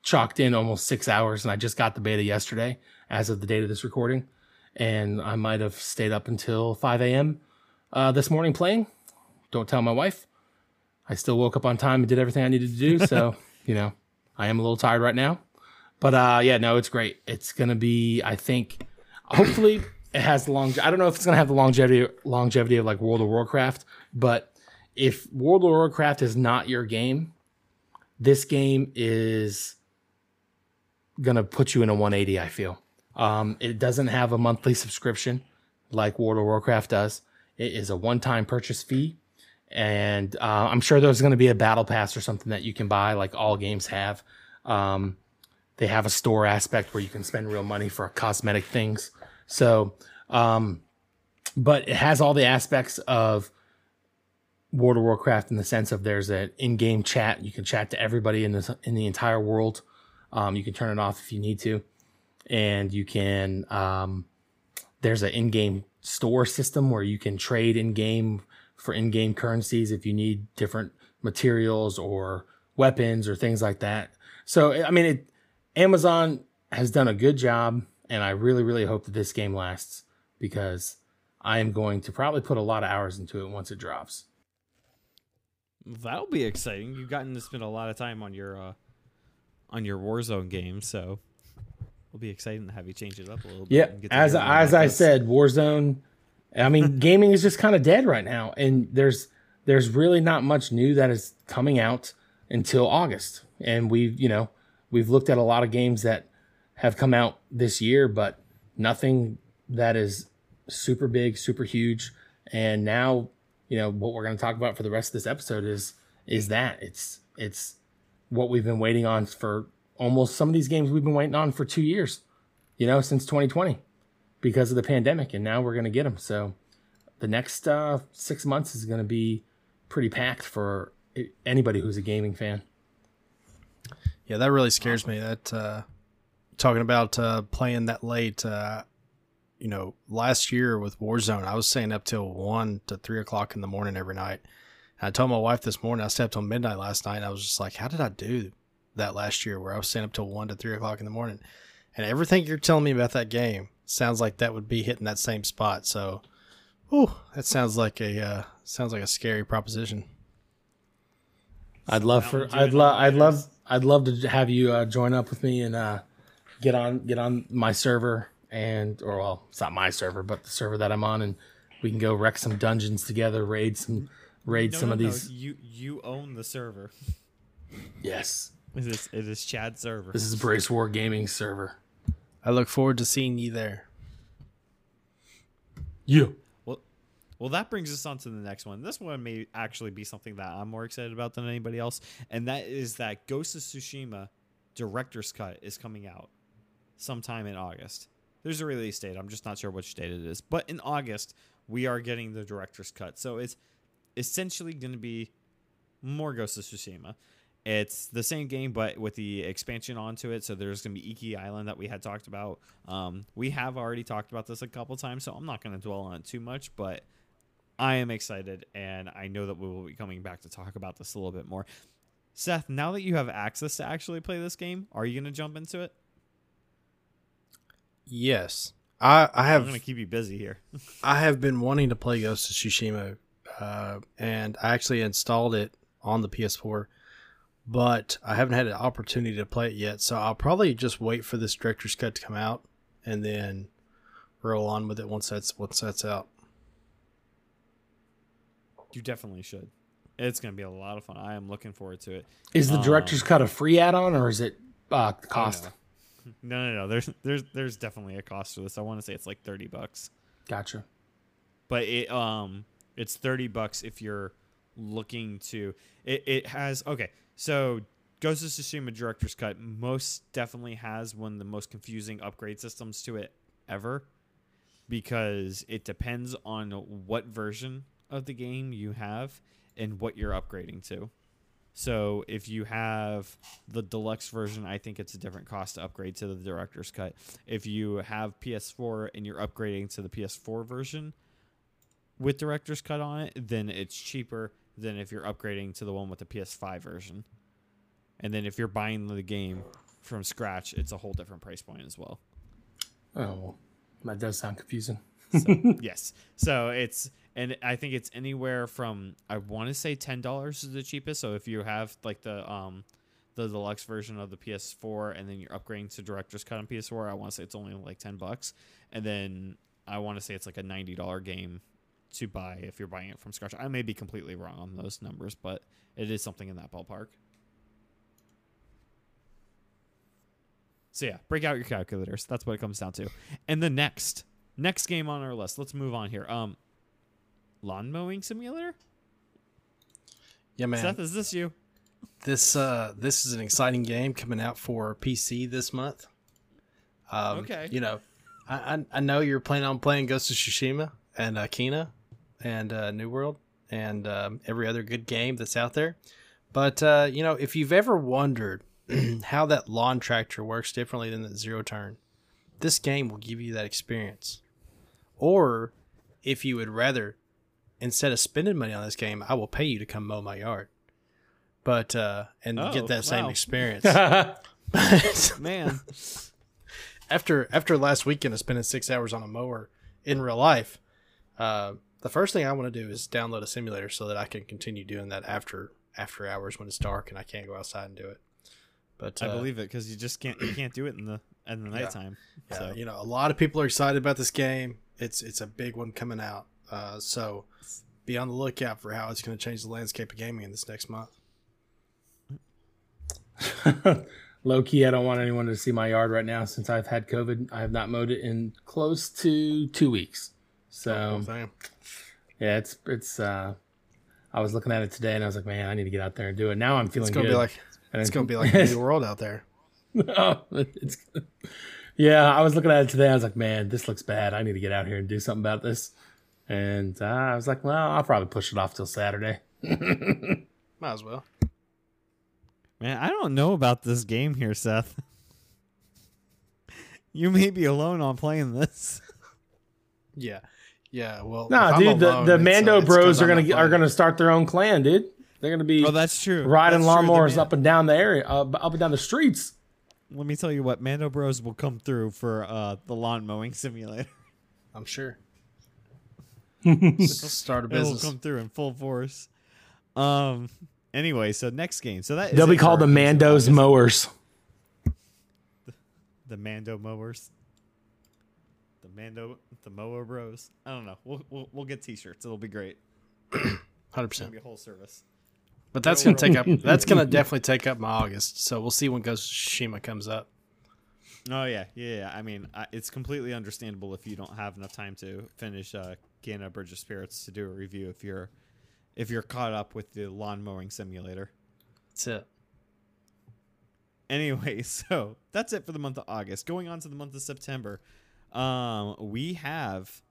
chalked in almost six hours and I just got the beta yesterday as of the date of this recording. And I might have stayed up until 5 a.m. Uh, this morning playing. Don't tell my wife. I still woke up on time and did everything I needed to do. So, you know, I am a little tired right now. But uh, yeah, no, it's great. It's gonna be, I think, hopefully it has the long. I don't know if it's gonna have the longevity longevity of like World of Warcraft, but if World of Warcraft is not your game, this game is gonna put you in a 180. I feel. Um, it doesn't have a monthly subscription like World of Warcraft does. It is a one-time purchase fee, and uh, I'm sure there's going to be a battle pass or something that you can buy, like all games have. Um, they have a store aspect where you can spend real money for cosmetic things. So, um, but it has all the aspects of World of Warcraft in the sense of there's an in-game chat. You can chat to everybody in the in the entire world. Um, you can turn it off if you need to, and you can. Um, there's an in-game store system where you can trade in-game for in-game currencies if you need different materials or weapons or things like that. So I mean, it, Amazon has done a good job, and I really, really hope that this game lasts because I am going to probably put a lot of hours into it once it drops. That'll be exciting. You've gotten to spend a lot of time on your uh, on your Warzone game, so it'll be exciting to have you change it up a little bit. Yeah, and get to as as I said, Warzone. I mean, gaming is just kind of dead right now, and there's there's really not much new that is coming out until August. And we've you know we've looked at a lot of games that have come out this year, but nothing that is super big, super huge. And now you know what we're going to talk about for the rest of this episode is is that it's it's what we've been waiting on for almost some of these games we've been waiting on for two years you know since 2020 because of the pandemic and now we're going to get them so the next uh, six months is going to be pretty packed for anybody who's a gaming fan Yeah, that really scares me. That uh, talking about uh, playing that late. Uh, you know, last year with Warzone, I was staying up till one to three o'clock in the morning every night. I told my wife this morning I stayed till midnight last night. I was just like, how did I do that last year, where I was staying up till one to three o'clock in the morning? And everything you're telling me about that game sounds like that would be hitting that same spot. So, whew, that sounds like a uh, sounds like a scary proposition. I'd love for I'd love I'd love I'd love to have you uh, join up with me and uh, get on get on my server and or well, it's not my server, but the server that I'm on, and we can go wreck some dungeons together, raid some raid No, some no, of no, these. You you own the server. Yes, It is it is Chad's server. this is Brace War Gaming server. I look forward to seeing you there. Yeah. Well, well, that brings us on to the next one. This one may actually be something that I'm more excited about than anybody else, and that is that Ghost of Tsushima director's cut is coming out sometime in August. There's a release date. I'm just not sure which date it is, but in August we are getting the director's cut. So it's essentially going to be more Ghost of Tsushima. It's the same game, but with the expansion onto it. So there's going to be Iki Island that we had talked about. Um, we have already talked about this a couple times, so I'm not going to dwell on it too much. But I am excited, and I know that we will be coming back to talk about this a little bit more. Seth, now that you have access to actually play this game, are you going to jump into it? Yes, I, I have. I'm going to keep you busy here. I have been wanting to play Ghost of Tsushima, uh, and I actually installed it on the PS4, but I haven't had an opportunity to play it yet. So I'll probably just wait for this director's cut to come out, and then roll on with it once that's once that's out. you definitely should. It's going to be a lot of fun. I am looking forward to it. Is the Um, director's cut a free add-on or is it uh, cost? no. No, no, no. There's there's there's definitely a cost to this. I want to say it's like 30 bucks. Gotcha. but it um it's 30 bucks if you're looking to it, it has okay so Ghost of Tsushima Director's Cut most definitely has one of the most confusing upgrade systems to it ever because it depends on what version of the game you have and what you're upgrading to. So if you have the deluxe version, I think it's a different cost to upgrade to the director's cut. If you have PS4 and you're upgrading to the PS4 version with director's cut on it, then it's cheaper than if you're upgrading to the one with the PS5 version. And then if you're buying the game from scratch, it's a whole different price point as well. Oh, that does sound confusing. So, yes. So it's and I think it's anywhere from I want to say ten dollars is the cheapest. So if you have like the um the deluxe version of the PS4 and then you're upgrading to director's cut on PS4, I want to say it's only like ten bucks. And then I want to say it's like a ninety dollar game to buy if you're buying it from scratch. I may be completely wrong on those numbers, but it is something in that ballpark. So yeah, break out your calculators. That's what it comes down to. And the next next game on our list. Let's move on here. Um, lawn mowing simulator. Yeah, man. Seth, is this you? This uh this is an exciting game coming out for PC this month. Um, Okay. You know, I, I I know you're planning on playing Ghost of Tsushima and uh, Kena and uh, New World and um, every other good game that's out there. But uh, you know, if you've ever wondered how that lawn tractor works differently than the zero turn, this game will give you that experience. Or if you would rather, instead of spending money on this game, I will pay you to come mow my yard. But uh, and Oh, get that same experience. Man, after after last weekend of spending six hours on a mower in real life, uh, the first thing I want to do is download a simulator so that I can continue doing that after after hours when it's dark and I can't go outside and do it. But I uh, believe it because you just can't you can't do it in the in the nighttime. Yeah, so you know, a lot of people are excited about this game. It's it's a big one coming out. Uh, so be on the lookout for how it's going to change the landscape of gaming in this next month. low key, I don't want anyone to see my yard right now since I've had COVID. I have not mowed it in close to two weeks. So Thing. Yeah, it's it's. uh I was looking at it today and I was like, man, I need to get out there and do it. Now I'm feeling It's going to good. be like And it's going to be like the new world out there. oh, it's yeah. I was looking at it today. I was like, man, this looks bad. I need to get out here and do something about this. And uh, I was like, well, I'll probably push it off till Saturday. Might as well. man, I don't know about this game here, Seth. You may be alone on playing this. Yeah, yeah. Well, if No, dude, the, alone, the it's, uh, Mando it's 'cause Bros are gonna get, are gonna start their own clan, dude. They're gonna be Oh, that's true. riding That's true. Lawnmowers Man- up and down the area, uh, up and down the streets. Let me tell you what, Mando Bros will come through for uh, the lawn mowing simulator. I'm sure. Start a It will business. come through in full force. Um. Anyway, so next game. So that They'll be called the Mandos August. Mowers. the Mando mowers. The Mando, the Moa Bros. I don't know. We'll we'll, we'll get T-shirts. It'll be great. Hundred percent. be a whole service. But that's gonna take up. That's gonna definitely take up my August. So we'll see when Ghost of Tsushima comes up. Oh yeah, yeah. yeah. I mean, I, it's completely understandable if you don't have enough time to finish uh, Kena Bridge of Spirits to do a review if you're if you're caught up with the lawn mowing simulator. That's it. Anyway, so that's it for the month of August. Going on to the month of September, um, we have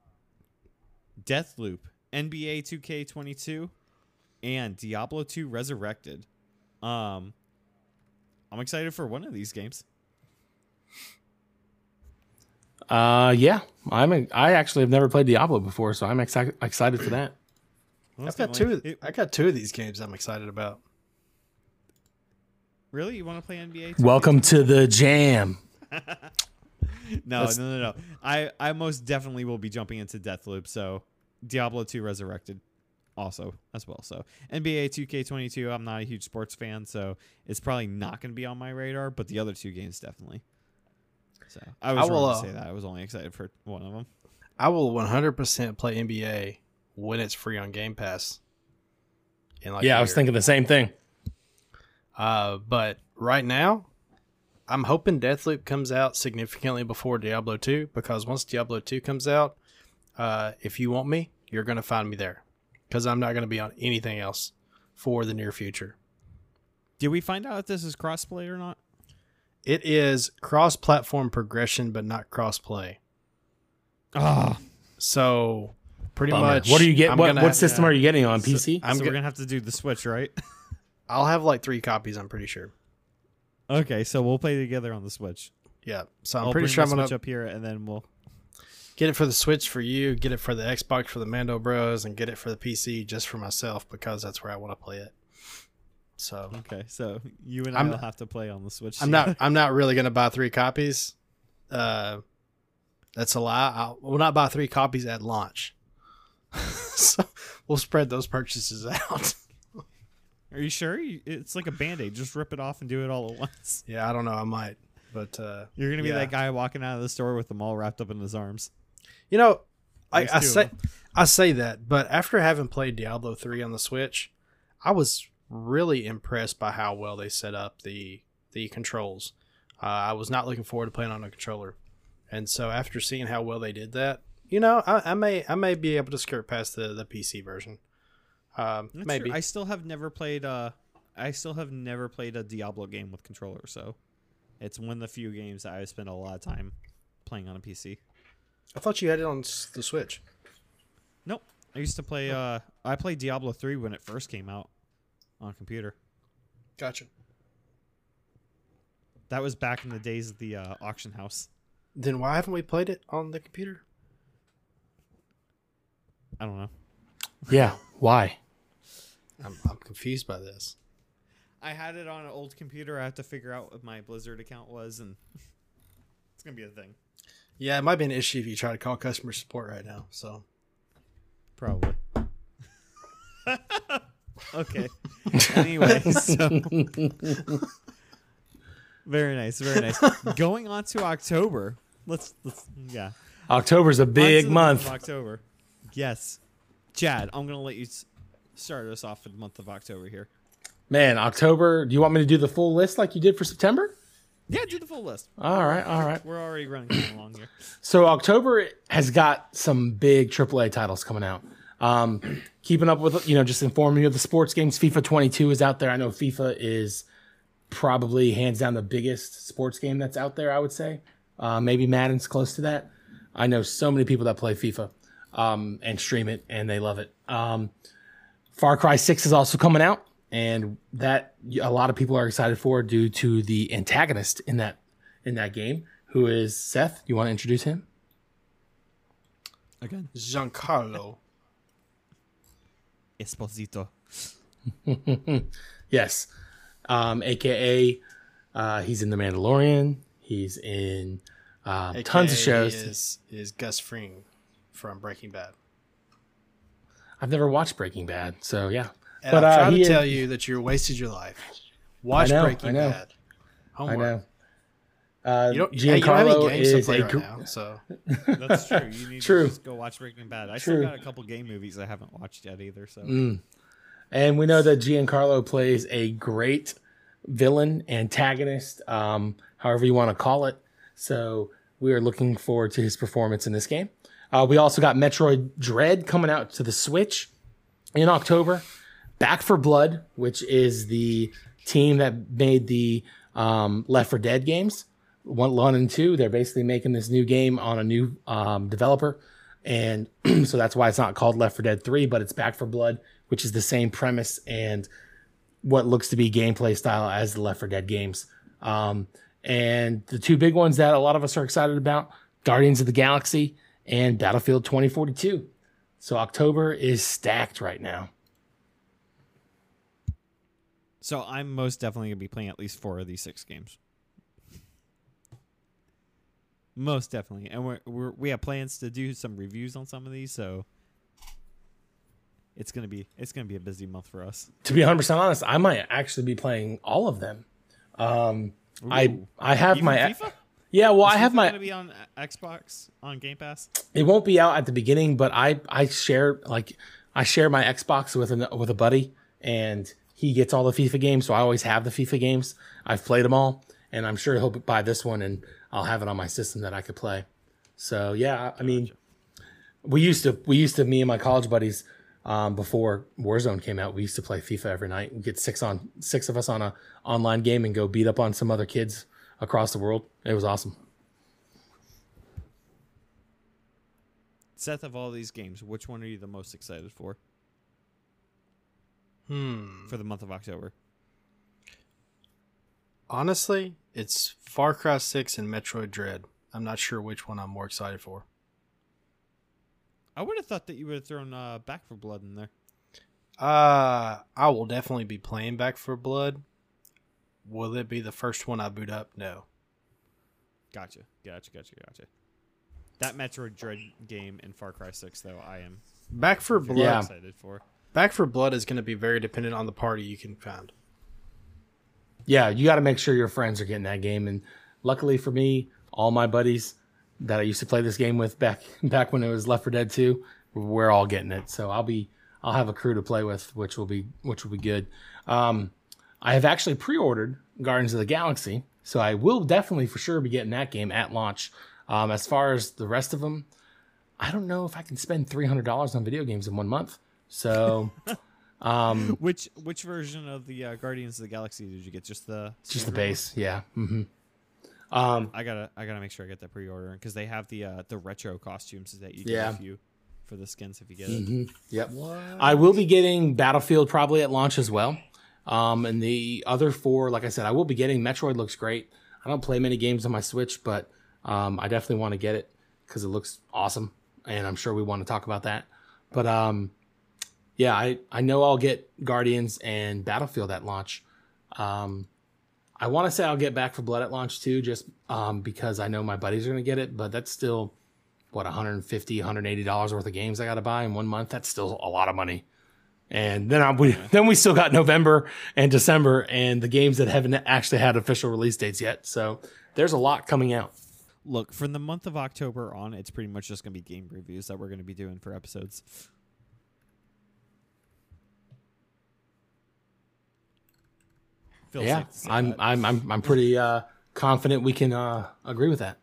Deathloop, NBA 2K22, and Diablo 2 Resurrected. Um, I'm excited for one of these games. Uh, yeah, I'm. A, I actually have never played Diablo before, so I'm exci- excited for that. I've got two. Of, It- I got two of these games. I'm excited about. really, you want to play NBA? 2K? Welcome to the jam. No, That's- no, no, no. I, I most definitely will be jumping into Deathloop. So Diablo 2 Resurrected also as well. So NBA 2K22, I'm not a huge sports fan, so it's probably not going to be on my radar, but the other two games definitely. So I was I will, wrong uh, to say that. I was only excited for one of them. I will 100% play NBA when it's free on Game Pass. Like yeah, I was thinking the same thing. Uh, but right now, I'm hoping Deathloop comes out significantly before Diablo 2 because once Diablo 2 comes out, uh, if you want me, you're going to find me there because I'm not going to be on anything else for the near future. Did we find out if this is crossplay or not? It is cross platform progression, but not crossplay. Ah, So, pretty Bummer. much. What do you get? I'm What, gonna what have- system are you getting on So- PC? I'm so go- we're gonna have to do the Switch, right? I'll have like three copies, I'm pretty sure. Okay, so we'll play together on the Switch. Yeah. So I'm I'll pretty bring sure I'm going Switch up here, and then we'll get it for the Switch for you, get it for the Xbox for the Mando Bros, and get it for the PC just for myself because that's where I want to play it. So Okay, so you and I'm- I will have to play on the Switch. I'm not I'm not really gonna buy three copies. Uh, that's a lie. I will not buy three copies at launch. so we'll spread those purchases out. Are you sure? It's like a band aid. Just rip it off and do it all at once. yeah, I don't know. I might, but uh, You're gonna be Yeah. that guy walking out of the store with them all wrapped up in his arms. you know, I, I say. I say that, but after having played Diablo three on the Switch, I was really impressed by how well they set up the the controls. Uh, I was not looking forward to playing on a controller, and so after seeing how well they did that, you know, I, I may I may be able to skirt past the the PC version. Um, That's maybe true. I still have never played. Uh, I still have never played a Diablo game with controller. So it's one of the few games that I spend a lot of time playing on a PC. I thought you had it on the Switch. Nope. I used to play. Uh, I played Diablo three when it first came out on computer. Gotcha. That was back in the days of the uh, auction house. Then why haven't we played it on the computer? I don't know. Yeah. Why? I'm, I'm confused by this. I had it on an old computer. I have to figure out what my Blizzard account was, and it's gonna be a thing. Yeah, it might be an issue if you try to call customer support right now. So Probably. okay. anyway, so very nice, very nice. Going on to October. Let's let's yeah. October's a big the month. October. Yes, Chad. I'm gonna let you start us off for the month of October here. Man, October. Do you want me to do the full list like you did for September? Yeah, do the full list. All right, all right. We're already running kind of long here. So October has got some big AAA titles coming out. Um, keeping up with, you know, just informing you of the sports games. FIFA 22 is out there. I know FIFA is probably hands down the biggest sports game that's out there. I would say, uh, maybe Madden's close to that. I know so many people that play FIFA um, and stream it, and they love it. Um, Far Cry 6 is also coming out, and that a lot of people are excited for due to the antagonist in that in that game, who is Seth. You want to introduce him? Again, Giancarlo. Esposito. Yes. Um, AKA, uh, he's in The Mandalorian. He's in um, tons of shows. Is is Gus Fring from Breaking Bad? I've never watched Breaking Bad, so yeah. And But, I'm uh, trying he to is- tell you that you wasted your life. Watch I know, Breaking I know. Bad. I know. Uh, You don't, yeah, you don't have Giancarlo any games to is play a right gr- now, so That's true. You need True. to just go watch Breaking Bad. I still got a couple game movies I haven't watched yet either. So Mm. And we know that Giancarlo plays a great villain, antagonist, um, however you want to call it. So we are looking forward to his performance in this game. Uh, we also got Metroid Dread coming out to the Switch in October. Back 4 Blood, which is the team that made the um, Left 4 Dead games, one, one and two. They're basically making this new game on a new um, developer, and so that's why it's not called Left 4 Dead 3, but it's Back 4 Blood, which is the same premise and what looks to be gameplay style as the Left 4 Dead games. Um, and the two big ones that a lot of us are excited about Guardians of the Galaxy and Battlefield 2042. So October is stacked right now. So I'm most definitely gonna be playing at least four of these six games. Most definitely, and we're, we're we have plans to do some reviews on some of these, so it's gonna be it's gonna be a busy month for us. To be 100% honest, I might actually be playing all of them. Um, I I have Even my FIFA? Yeah. Well, I have my. gonna be on Xbox on Game Pass. It won't be out at the beginning, but I I share like I share my Xbox with an, with a buddy, and he gets all the FIFA games, so I always have the FIFA games. I've played them all, and I'm sure he'll buy this one, and I'll have it on my system that I could play. So yeah, I mean, we used to we used to me and my college buddies um, before Warzone came out. We used to play FIFA every night. We get six on six of us on a online game and go beat up on some other kids across the world. It was awesome. Seth, of all these games, which one are you the most excited for hmm. for the month of October? Honestly, it's Far Cry 6 and Metroid Dread. I'm not sure which one I'm more excited for. I would have thought that you would have thrown uh, Back 4 Blood in there. Uh, I will definitely be playing Back 4 Blood. Will it be the first one I boot up? No. Gotcha, gotcha, gotcha, gotcha. That Metroid Dread game in Far Cry Six, though, I am Back 4 Blood. Yeah. excited for. Back 4 Blood is going to be very dependent on the party you can find. yeah, you got to make sure your friends are getting that game. And luckily for me, all my buddies that I used to play this game with back back when it was Left 4 Dead 2, we're all getting it. So I'll be I'll have a crew to play with, which will be which will be good. Um, I have actually pre-ordered Guardians of the Galaxy, so I will definitely for sure be getting that game at launch. Um, as far as the rest of them, I don't know if I can spend three hundred dollars on video games in one month. So. Um, Which which version of the uh, Guardians of the Galaxy did you get? Just the just the base, yeah. hmm Um. I gotta I gotta make sure I get that pre-order because they have the uh, the retro costumes that you Yeah. get if you for the skins if you get it. mhm, Yep. I will be getting Battlefield probably at launch as well. Um, and the other four, like I said, I will be getting Metroid. Looks great. I don't play many games on my Switch, but um, I definitely want to get it because it looks awesome, and I'm sure we want to talk about that. But um, yeah, I I know I'll get Guardians and Battlefield at launch. Um, I want to say I'll get Back 4 Blood at launch too, just um, because I know my buddies are to get it, but that's still what 150 180 dollars worth of games i gotta buy in one month that's still a lot of money and then I, we then we still got november and december and the games that haven't actually had official release dates yet so there's a lot coming out Look, from the month of October on, it's pretty much just gonna be game reviews that we're gonna be doing for episodes. Feels yeah to say I'm. I'm i'm i'm pretty uh confident we can uh agree with that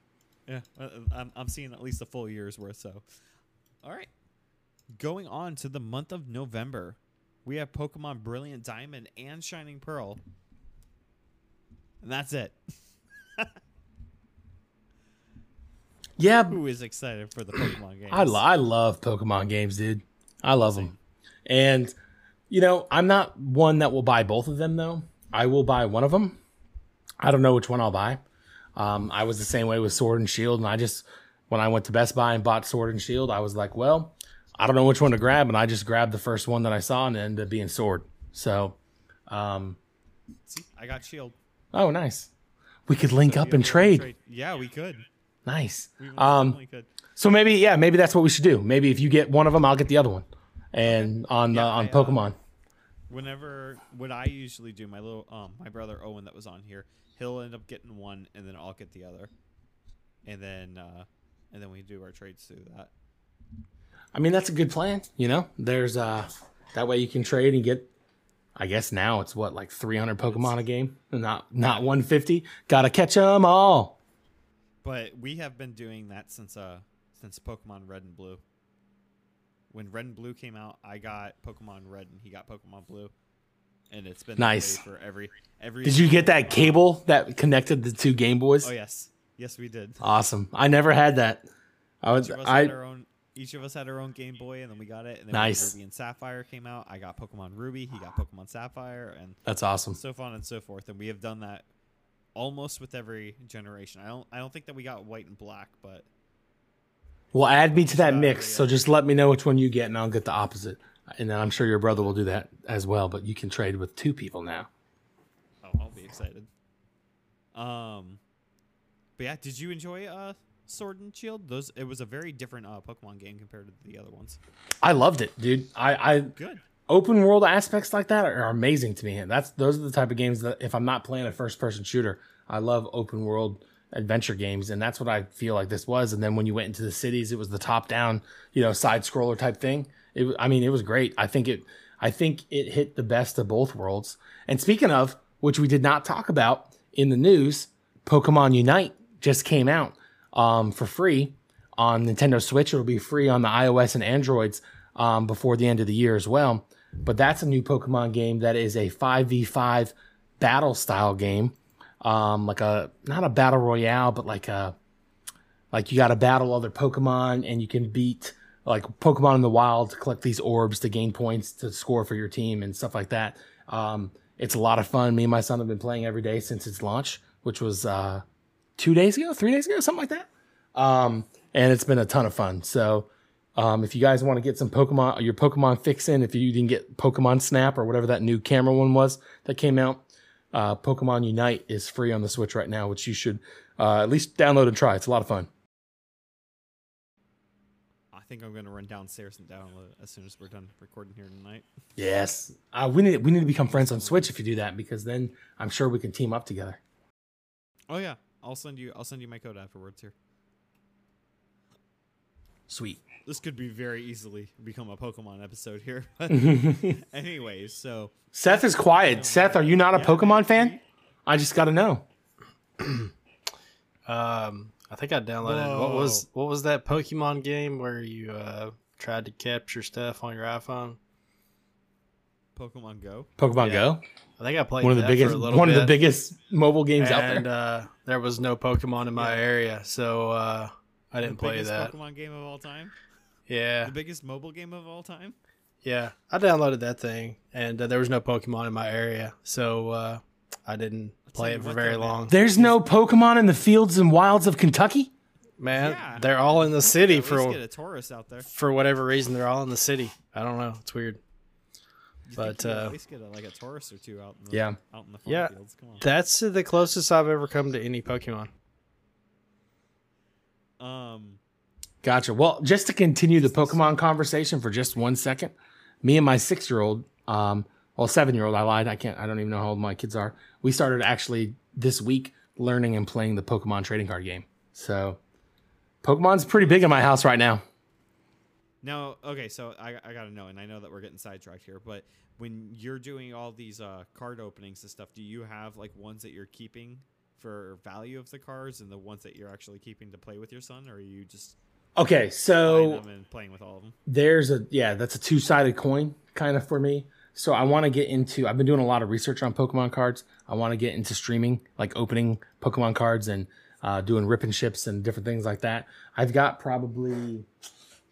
Yeah, uh, I'm, I'm seeing at least a full year's worth. So, all right. Going on to the month of November, we have Pokemon Brilliant Diamond and Shining Pearl, and that's it. yeah Who is excited for the Pokemon games? I, lo- I love Pokemon games, dude. I love them. And, you know, I'm not one that will buy both of them, though. I will buy one of them. I don't know which one I'll buy. Um, I was the same way with Sword and Shield. And I just, when I went to Best Buy and bought Sword and Shield, I was like, well, I don't know which one to grab. And I just grabbed the first one that I saw and it ended up being Sword. So, um, See, I got Shield. oh, nice. We could link So up and a trade. Yeah, we could. Nice. We Um, could. So maybe, yeah, maybe that's what we should do. Maybe if you get one of them, I'll get the other one. And on the Yeah, on I, uh, Pokemon. Whenever what I usually do, my little um my brother Owen that was on here, He'll end up getting one, and then I'll get the other, and then uh, and then we do our trades through that. I mean, that's a good plan. You know, there's uh, that way you can trade and get. I guess now it's what like 300 Pokemon a game, not not 150. Gotta catch them all. But we have been doing that since uh since Pokemon Red and Blue. When Red and Blue came out, I got Pokemon Red and he got Pokemon Blue, and it's been Nice. way for every every. Did you get that cable that connected the two Game Boys? Oh yes, yes we did. Awesome. I never had that. I was Each of us I had our own. Each of us had our own Game Boy, and then we got it. And then Nice. Ruby and Sapphire came out, I got Pokemon Ruby. He got Pokemon Sapphire, and that's awesome. so on and so forth. And we have done that almost with every generation. I don't. I don't think that we got White and Black, but Well, add me to that Uh, mix. yeah. So just let me know which one you get, and I'll get the opposite. And then I'm sure your brother will do that as well. But you can trade with two people now. oh, I'll be excited. Um, but yeah, did you enjoy uh Sword and Shield? Those it was a very different uh Pokemon game compared to the other ones. I loved it, dude. I, I Good. open world aspects like that are amazing to me. And that's those are the type of games that if I'm not playing a first person shooter, I love open world adventure games, and that's what I feel like this was. And then when you went into the cities, it was the top down, you know, side scroller type thing. It, I mean, it was great. I think it, I think it hit the best of both worlds. And speaking of, which we did not talk about in the news, Pokemon Unite just came out um, for free on Nintendo Switch. It'll be free on the iOS and Androids um, before the end of the year as well. But that's a new Pokemon game that is a 5v5 battle style game. Um, like a not a battle royale, but like a like you got to battle other Pokemon and you can beat like Pokemon in the wild to collect these orbs to gain points to score for your team and stuff like that. Um, it's a lot of fun. Me and my son have been playing every day since its launch, which was uh, two days ago, three days ago, something like that. Um, and it's been a ton of fun. So um, if you guys want to get some Pokemon, your Pokemon fix in, if you didn't get Pokemon Snap or whatever that new camera one was that came out, uh, Pokemon Unite is free on the Switch right now, which you should uh, at least download and try. It's a lot of fun. I think I'm gonna run downstairs and download it as soon as we're done recording here tonight. Yes, uh, we need we need to become friends on Switch if you do that because then I'm sure we can team up together. Oh yeah, I'll send you. I'll send you my code afterwards here. Sweet. This could be very easily become a Pokemon episode here. Anyways, so Seth is quiet. Seth, are you not a Yeah, Pokemon fan? I just got to know. Um, I think I downloaded what was what was that Pokemon game where you uh tried to capture stuff on your iPhone? Pokemon Go. Pokemon Yeah. Go, I think I played one of the that biggest for a little one of the biggest mobile games out and there. uh, there was no Pokemon in my area, so uh, I didn't the play biggest that. Pokemon game of all time. Yeah, The biggest mobile game of all time. yeah, I downloaded that thing, and uh, there was no Pokemon in my area, so uh, I didn't play it for very though, man. long. There's no Pokemon in the fields and wilds of Kentucky. Man, Yeah. they're all in the city At for get a Tauros out there. for whatever reason. They're all in the city. I don't know. It's weird. You But, you uh, at least get a, like a Tauros or two out in the Yeah. out in the Yeah. fields. Come That's the closest I've ever come to any Pokemon. Um. Gotcha. Well, just to continue the Pokemon conversation for just one second, me and my six year old, um, well, seven year old, I lied. I can't, I don't even know how old my kids are. We started actually this week learning and playing the Pokemon trading card game. So, Pokemon's pretty big in my house right now. Now, okay, so I, I gotta know, and I know that we're getting sidetracked here, but when you're doing all these uh, card openings and stuff, do you have like ones that you're keeping for value of the cards, and the ones that you're actually keeping to play with your son, or are you just Okay, so playing with all of them? there's a yeah that's a two-sided coin kind of for me. So i want to get into i've been doing a lot of research on pokemon cards. I want to get into streaming like opening pokemon cards and uh, doing rip and ships and different things like that. I've got probably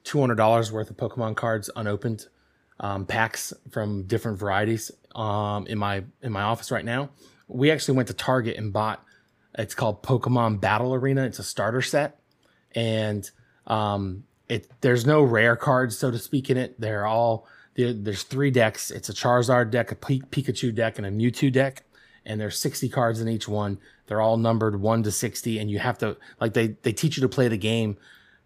$200 worth of pokemon cards unopened um, packs from different varieties um, in my in my office right now we actually went to target and bought it's called pokemon battle arena it's a starter set and um, it there's no rare cards so to speak in it. They're all there, there's three decks. It's a Charizard deck, a Pikachu deck, and a Mewtwo deck. And there's 60 cards in each one. They're all numbered one to 60, and you have to like they they teach you to play the game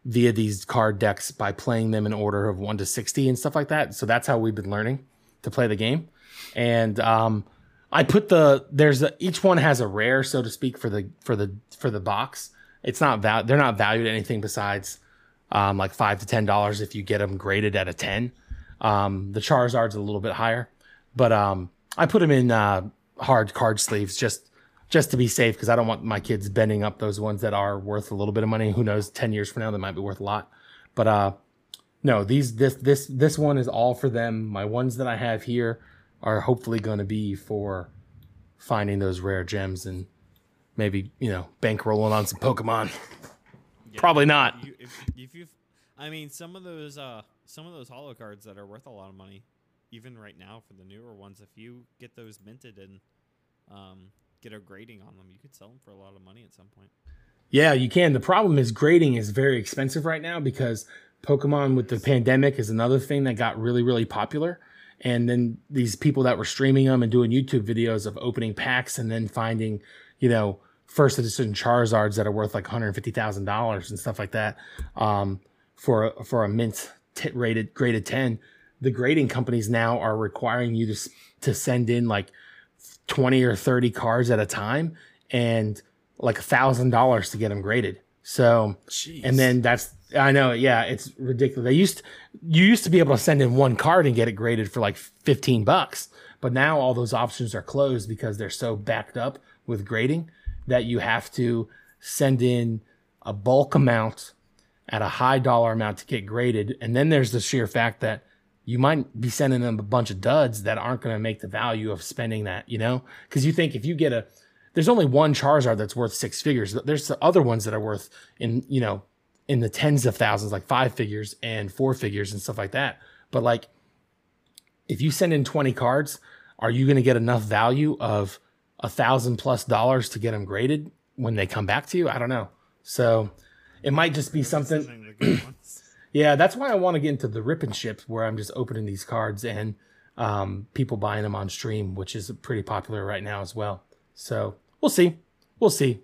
via these card decks by playing them in order of one to 60 and stuff like that. So that's how we've been learning to play the game. And um, I put the there's a, each one has a rare, so to speak, for the for the for the box. It's not val they're not valued at anything besides um, like five to ten dollars if you get them graded at a ten. Um, the Charizard's a little bit higher, but um, I put them in uh, hard card sleeves just just to be safe because I don't want my kids bending up those ones that are worth a little bit of money. Who knows? Ten years from now, they might be worth a lot. But uh, no, these this this this one is all for them. My ones that I have here are hopefully going to be for finding those rare gems and maybe you know bankrolling on some Pokemon. Probably not. You, if, if you, I mean, some of those, uh, some of those hollow cards that are worth a lot of money, even right now for the newer ones, if you get those minted and um, get a grading on them, you could sell them for a lot of money at some point. Yeah, you can. The problem is grading is very expensive right now because Pokemon with the pandemic is another thing that got really, really popular. And then these people that were streaming them and doing YouTube videos of opening packs and then finding, you know, first edition Charizards that are worth like hundred fifty thousand dollars and stuff like that um, for for a mint t- rated graded ten. The grading companies now are requiring you to to send in like twenty or thirty cards at a time and like a thousand dollars to get them graded. So, Jeez. and then that's I know, yeah, it's ridiculous. They used you used to be able to send in one card and get it graded for like fifteen bucks, but now all those options are closed because they're so backed up with grading that you have to send in a bulk amount at a high dollar amount to get graded, and then there's the sheer fact that you might be sending them a bunch of duds that aren't going to make the value of spending that, you know? Because you think if you get a, there's only one Charizard that's worth six figures. There's the other ones that are worth in, you know, in the tens of thousands, like five figures and four figures and stuff like that. But like, if you send in 20 cards, are you going to get enough value of a thousand plus dollars to get them graded when they come back to you? I don't know. So it might just be something. Yeah, that's why I want to get into the ripping ships where I'm just opening these cards and um, people buying them on stream, which is pretty popular right now as well. So we'll see. We'll see.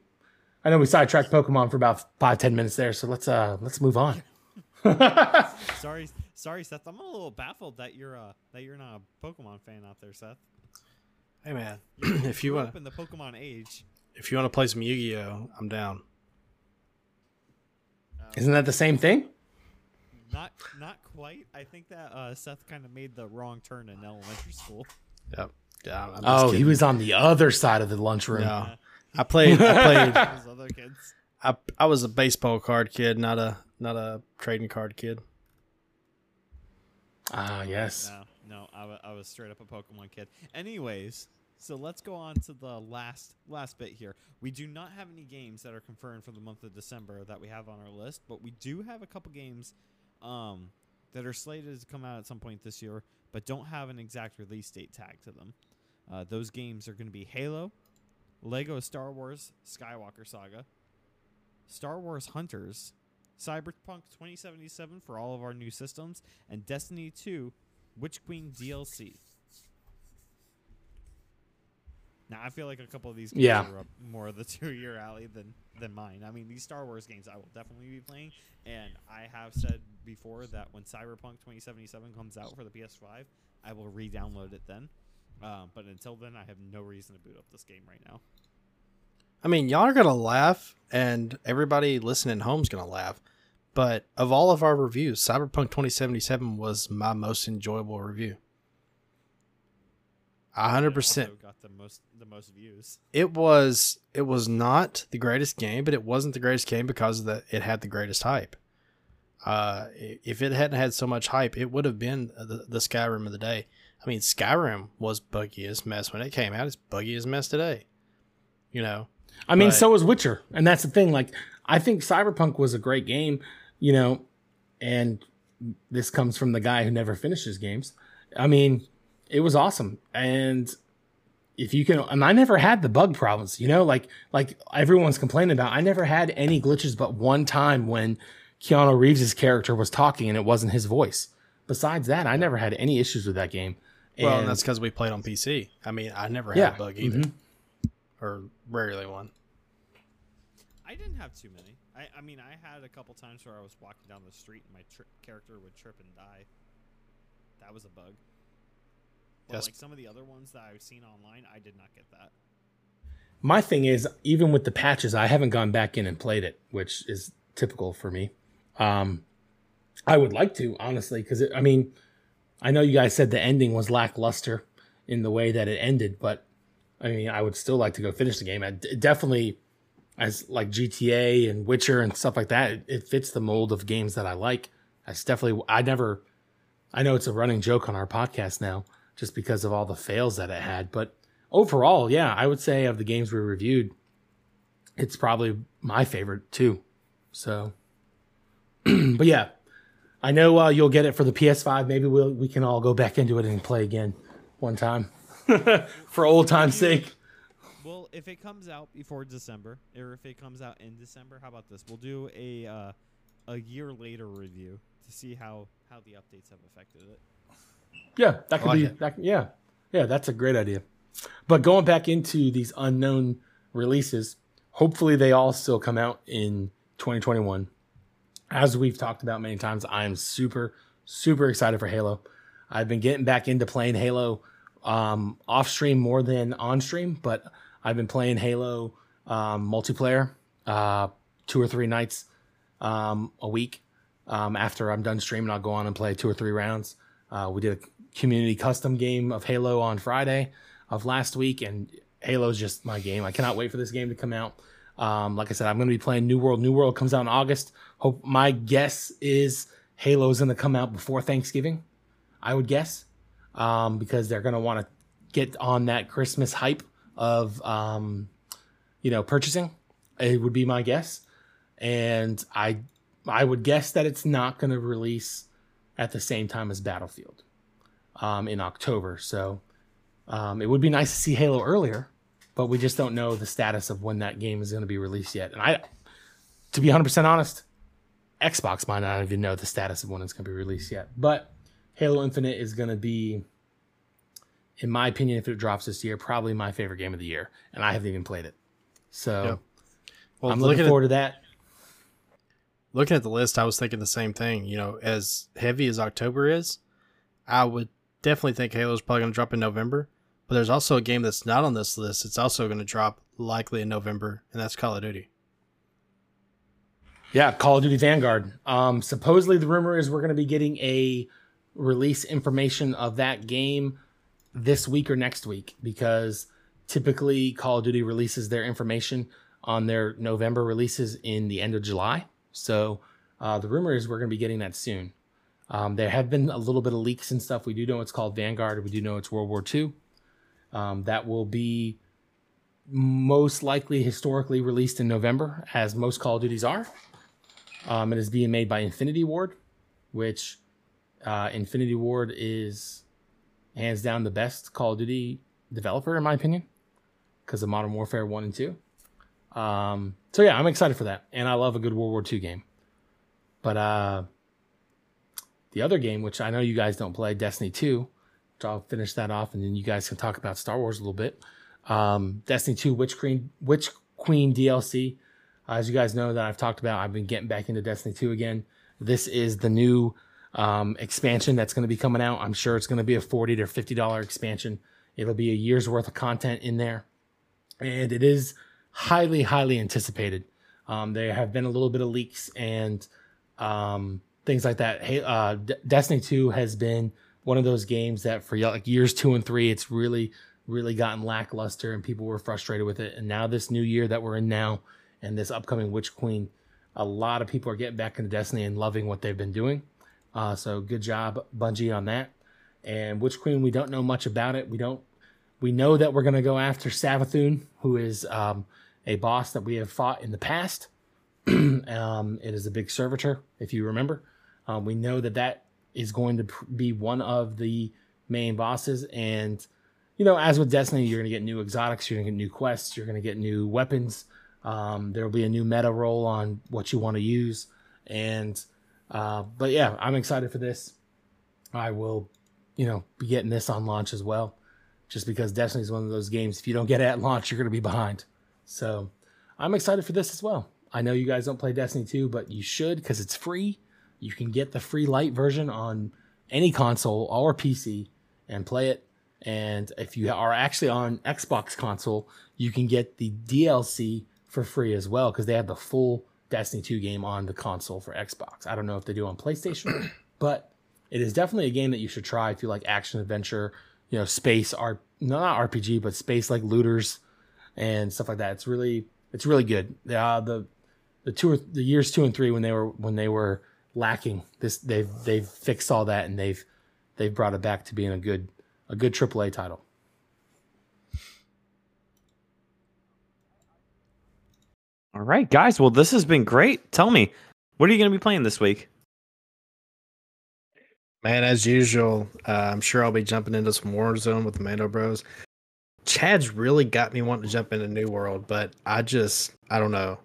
I know we sidetracked Pokemon for about five, ten minutes there, so let's uh let's move on. sorry, sorry, Seth. I'm a little baffled that you're uh that you're not a Pokemon fan out there, Seth. hey man, if you want up in the Pokemon age. if you want to play some Yu-Gi-Oh, I'm down. Isn't that the same thing? Not not quite. I think that uh, Seth kind of made the wrong turn in elementary school. Yep. Yeah. I'm just Oh, he was on the other side of the lunchroom. No, I played. I played. Those other kids. I I was a baseball card kid, not a not a trading card kid. Ah, yes. No, no, I wa- I was straight up a Pokemon kid. Anyways, so let's go on to the last last bit here. We do not have any games that are confirmed for the month of December that we have on our list, but we do have a couple games um, that are slated to come out at some point this year, but don't have an exact release date tag to them. Uh, those games are going to be Halo, Lego Star Wars Skywalker Saga, Star Wars Hunters, Cyberpunk 2077 for all of our new systems, and Destiny 2 Witch Queen DLC. Now I feel like a couple of these games Yeah. are up more of the two year alley than than mine. I mean, these Star Wars games I will definitely be playing, and I have said before that when Cyberpunk 2077 comes out for the PS5, I will re-download it then. Um, but until then, I have no reason to boot up this game right now. I mean, y'all are gonna laugh, and everybody listening home's gonna laugh. But of all of our reviews, Cyberpunk 2077 was my most enjoyable review. A hundred percent got the most the most views. It was. It was not the greatest game, but it wasn't the greatest game because it had the greatest hype. Uh, if it hadn't had so much hype, it would have been the, the Skyrim of the day. I mean, Skyrim was buggy as mess when it came out. It's buggy as mess today. You know. I mean, But- so was Witcher, and that's the thing. Like, I think Cyberpunk was a great game, you know, and this comes from the guy who never finishes games. I mean, it was awesome, and if you can, and I never had the bug problems, you know, like like everyone's complaining about. I never had any glitches, but one time when Keanu Reeves' character was talking and it wasn't his voice. Besides that, I never had any issues with that game. Well, and And- that's because we played on PC. I mean, I never had Yeah, Mm-hmm. a bug either, or rarely one. I didn't have too many. I, I mean, I had a couple times where I was walking down the street and my tri- character would trip and die. That was a bug. But Yes. like some of the other ones that I've seen online, I did not get that. My thing is, even with the patches, I haven't gone back in and played it, which is typical for me. Um, I would like to, honestly, because I mean, I know you guys said the ending was lackluster in the way that it ended, but I mean, I would still like to go finish the game. I d- definitely, as like GTA and Witcher and stuff like that, it, it fits the mold of games that I like. It's definitely, I never, I know it's a running joke on our podcast now, just because of all the fails that it had, but overall, yeah, I would say of the games we reviewed, it's probably my favorite too. So, but yeah, I know uh, you'll get it for the PS5. Maybe we'll we can all go back into it and play again one time for old time's sake. Well, if it comes out before December, or if it comes out in December, how about this? We'll do a uh, a year later review to see how how the updates have affected it. Yeah, that could like be. That, yeah, yeah, that's a great idea. But going back into these unknown releases, hopefully they all still come out in 2021. As we've talked about many times, I am super, super excited for Halo. I've been getting back into playing Halo um, off stream more than on stream, but I've been playing Halo um, multiplayer uh, two or three nights um, a week. Um, after I'm done streaming, I'll go on and play two or three rounds. Uh, we did a community custom game of Halo on Friday of last week, and Halo's just my game. I cannot wait for this game to come out. Um, like I said, I'm going to be playing New World. New World comes out in August. Hope my guess is Halo's going to come out before Thanksgiving. I would guess um, because they're going to want to get on that Christmas hype of um, you know purchasing. It would be my guess, and I I would guess that it's not going to release at the same time as Battlefield um, in October. So um, it would be nice to see Halo earlier, but we just don't know the status of when that game is going to be released yet. And I, to be 100% honest, Xbox might not even know the status of when it's going to be released yet. But Halo Infinite is going to be, in my opinion, if it drops this year, probably my favorite game of the year. And I haven't even played it. So Yep. Well, I'm looking looking at forward to that. looking at the list, I was thinking the same thing. You know, as heavy as October is, I would definitely think Halo is probably going to drop in November. But there's also a game that's not on this list. It's also going to drop likely in November, and that's Call of Duty. Yeah, Call of Duty Vanguard. Um, supposedly, the rumor is we're going to be getting a release information of that game this week or next week because typically Call of Duty releases their information on their November releases in the end of July. So uh, the rumor is we're going to be getting that soon. Um, there have been a little bit of leaks and stuff. We do know it's called Vanguard. We do know it's World War II. Um, that will be most likely historically released in November, as most Call of Duties are. Um, it is being made by Infinity Ward, which uh, Infinity Ward is hands down the best Call of Duty developer, in my opinion, because of Modern Warfare 1 and 2. Um, so, yeah, I'm excited for that. And I love a good World War II game. But uh, the other game, which I know you guys don't play, Destiny 2, which I'll finish that off and then you guys can talk about Star Wars a little bit. Um, Destiny 2 Witch Queen, Witch Queen DLC. Uh, as you guys know that I've talked about, I've been getting back into Destiny 2 again. This is the new um, expansion that's going to be coming out. I'm sure it's going to be a 40 to 50 dollar expansion. It'll be a year's worth of content in there, and it is highly, highly anticipated. Um, there have been a little bit of leaks and um, things like that. Hey, uh, D- Destiny 2 has been one of those games that for like years two and three, it's really, really gotten lackluster, and people were frustrated with it. And now this new year that we're in now, and this upcoming Witch Queen, a lot of people are getting back into Destiny and loving what they've been doing. Uh, so good job, Bungie, on that. And Witch Queen, we don't know much about it. We don't. We know that we're going to go after Savathun, who is um, a boss that we have fought in the past. um, it is a big servitor, if you remember. Um, we know that that is going to be one of the main bosses, and you know, as with Destiny, you're going to get new exotics, you're going to get new quests, you're going to get new weapons. Um, there will be a new meta role on what you want to use, and uh, but yeah, I'm excited for this. I will, you know, be getting this on launch as well, just because Destiny is one of those games. If you don't get it at launch, you're going to be behind. So I'm excited for this as well. I know you guys don't play Destiny 2, but you should because it's free. You can get the free light version on any console or PC and play it And if you are actually on Xbox console, you can get the DLC for free as well because they have the full Destiny 2 game on the console for Xbox. I don't know if they do on PlayStation, but it is definitely a game that you should try if you like action adventure, you know, space art, not RPG, but space like looters and stuff like that. It's really, it's really good. Uh, the the two or the years two and three when they were when they were lacking, this they've they've fixed all that and they've they've brought it back to being a good a good AAA title. All right, guys. Well, this has been great. Tell me, what are you going to be playing this week? Man, as usual, uh, I'm sure I'll be jumping into some Warzone with the Mando Bros. Chad's really got me wanting to jump into New World, but I just, I don't know.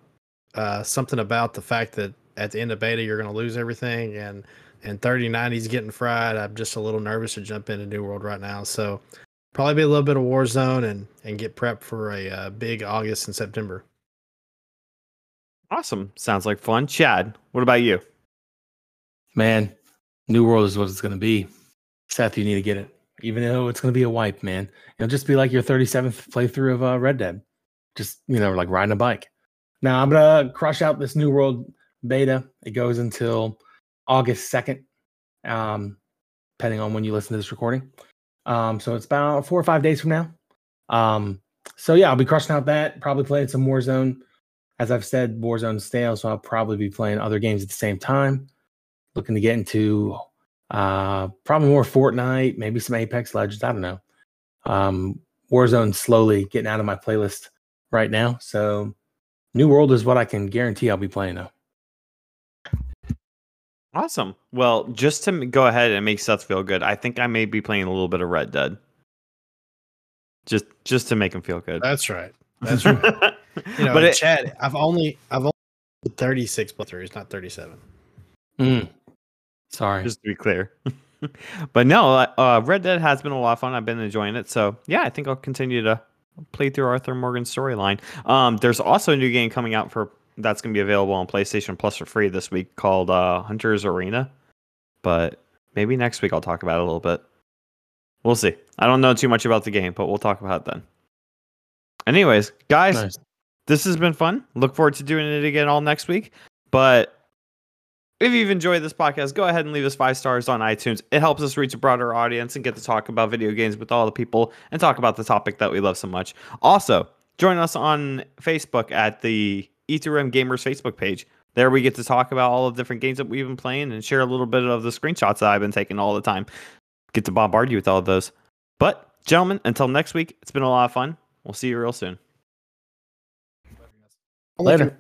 Uh, something about the fact that at the end of beta, you're going to lose everything, and and 3090's getting fried. I'm just a little nervous to jump into New World right now. So probably be a little bit of Warzone and and get prepped for a uh, big August and September. Awesome. Sounds like fun. Chad, what about you? Man, New World is what it's going to be. Seth, you need to get it. Even though it's going to be a wipe, man. It'll just be like your 37th playthrough of uh, Red Dead. Just, you know, like riding a bike. Now, I'm going to crush out this New World beta. It goes until August 2nd, um, depending on when you listen to this recording. Um, so it's about four or five days from now. Um, so yeah, I'll be crushing out that, probably playing some Warzone as I've said, Warzone's stale, so I'll probably be playing other games at the same time. Looking to get into uh, probably more Fortnite, maybe some Apex Legends. I don't know. Um, Warzone slowly getting out of my playlist right now. So New World is what I can guarantee I'll be playing though. Awesome. Well, just to go ahead and make Seth feel good, I think I may be playing a little bit of Red Dead. Just just to make him feel good. That's right. That's right. you know, but it, Chad, I've only I've only 36 playthroughs, not 37. Mm. Sorry. Just to be clear. but no, uh, uh, Red Dead has been a lot of fun. I've been enjoying it. So yeah, I think I'll continue to play through Arthur Morgan's storyline. Um, there's also a new game coming out for that's going to be available on PlayStation Plus for free this week called uh, Hunter's Arena. But maybe next week I'll talk about it a little bit. We'll see. I don't know too much about the game, but we'll talk about it then. Anyways, guys, nice. this has been fun. Look forward to doing it again all next week. But if you've enjoyed this podcast, go ahead and leave us five stars on iTunes. It helps us reach a broader audience and get to talk about video games with all the people and talk about the topic that we love so much. Also, join us on Facebook at the E3M Gamers Facebook page. There we get to talk about all the different games that we've been playing and share a little bit of the screenshots that I've been taking all the time. Get to bombard you with all of those. But, gentlemen, until next week, it's been a lot of fun. We'll see you real soon. Later.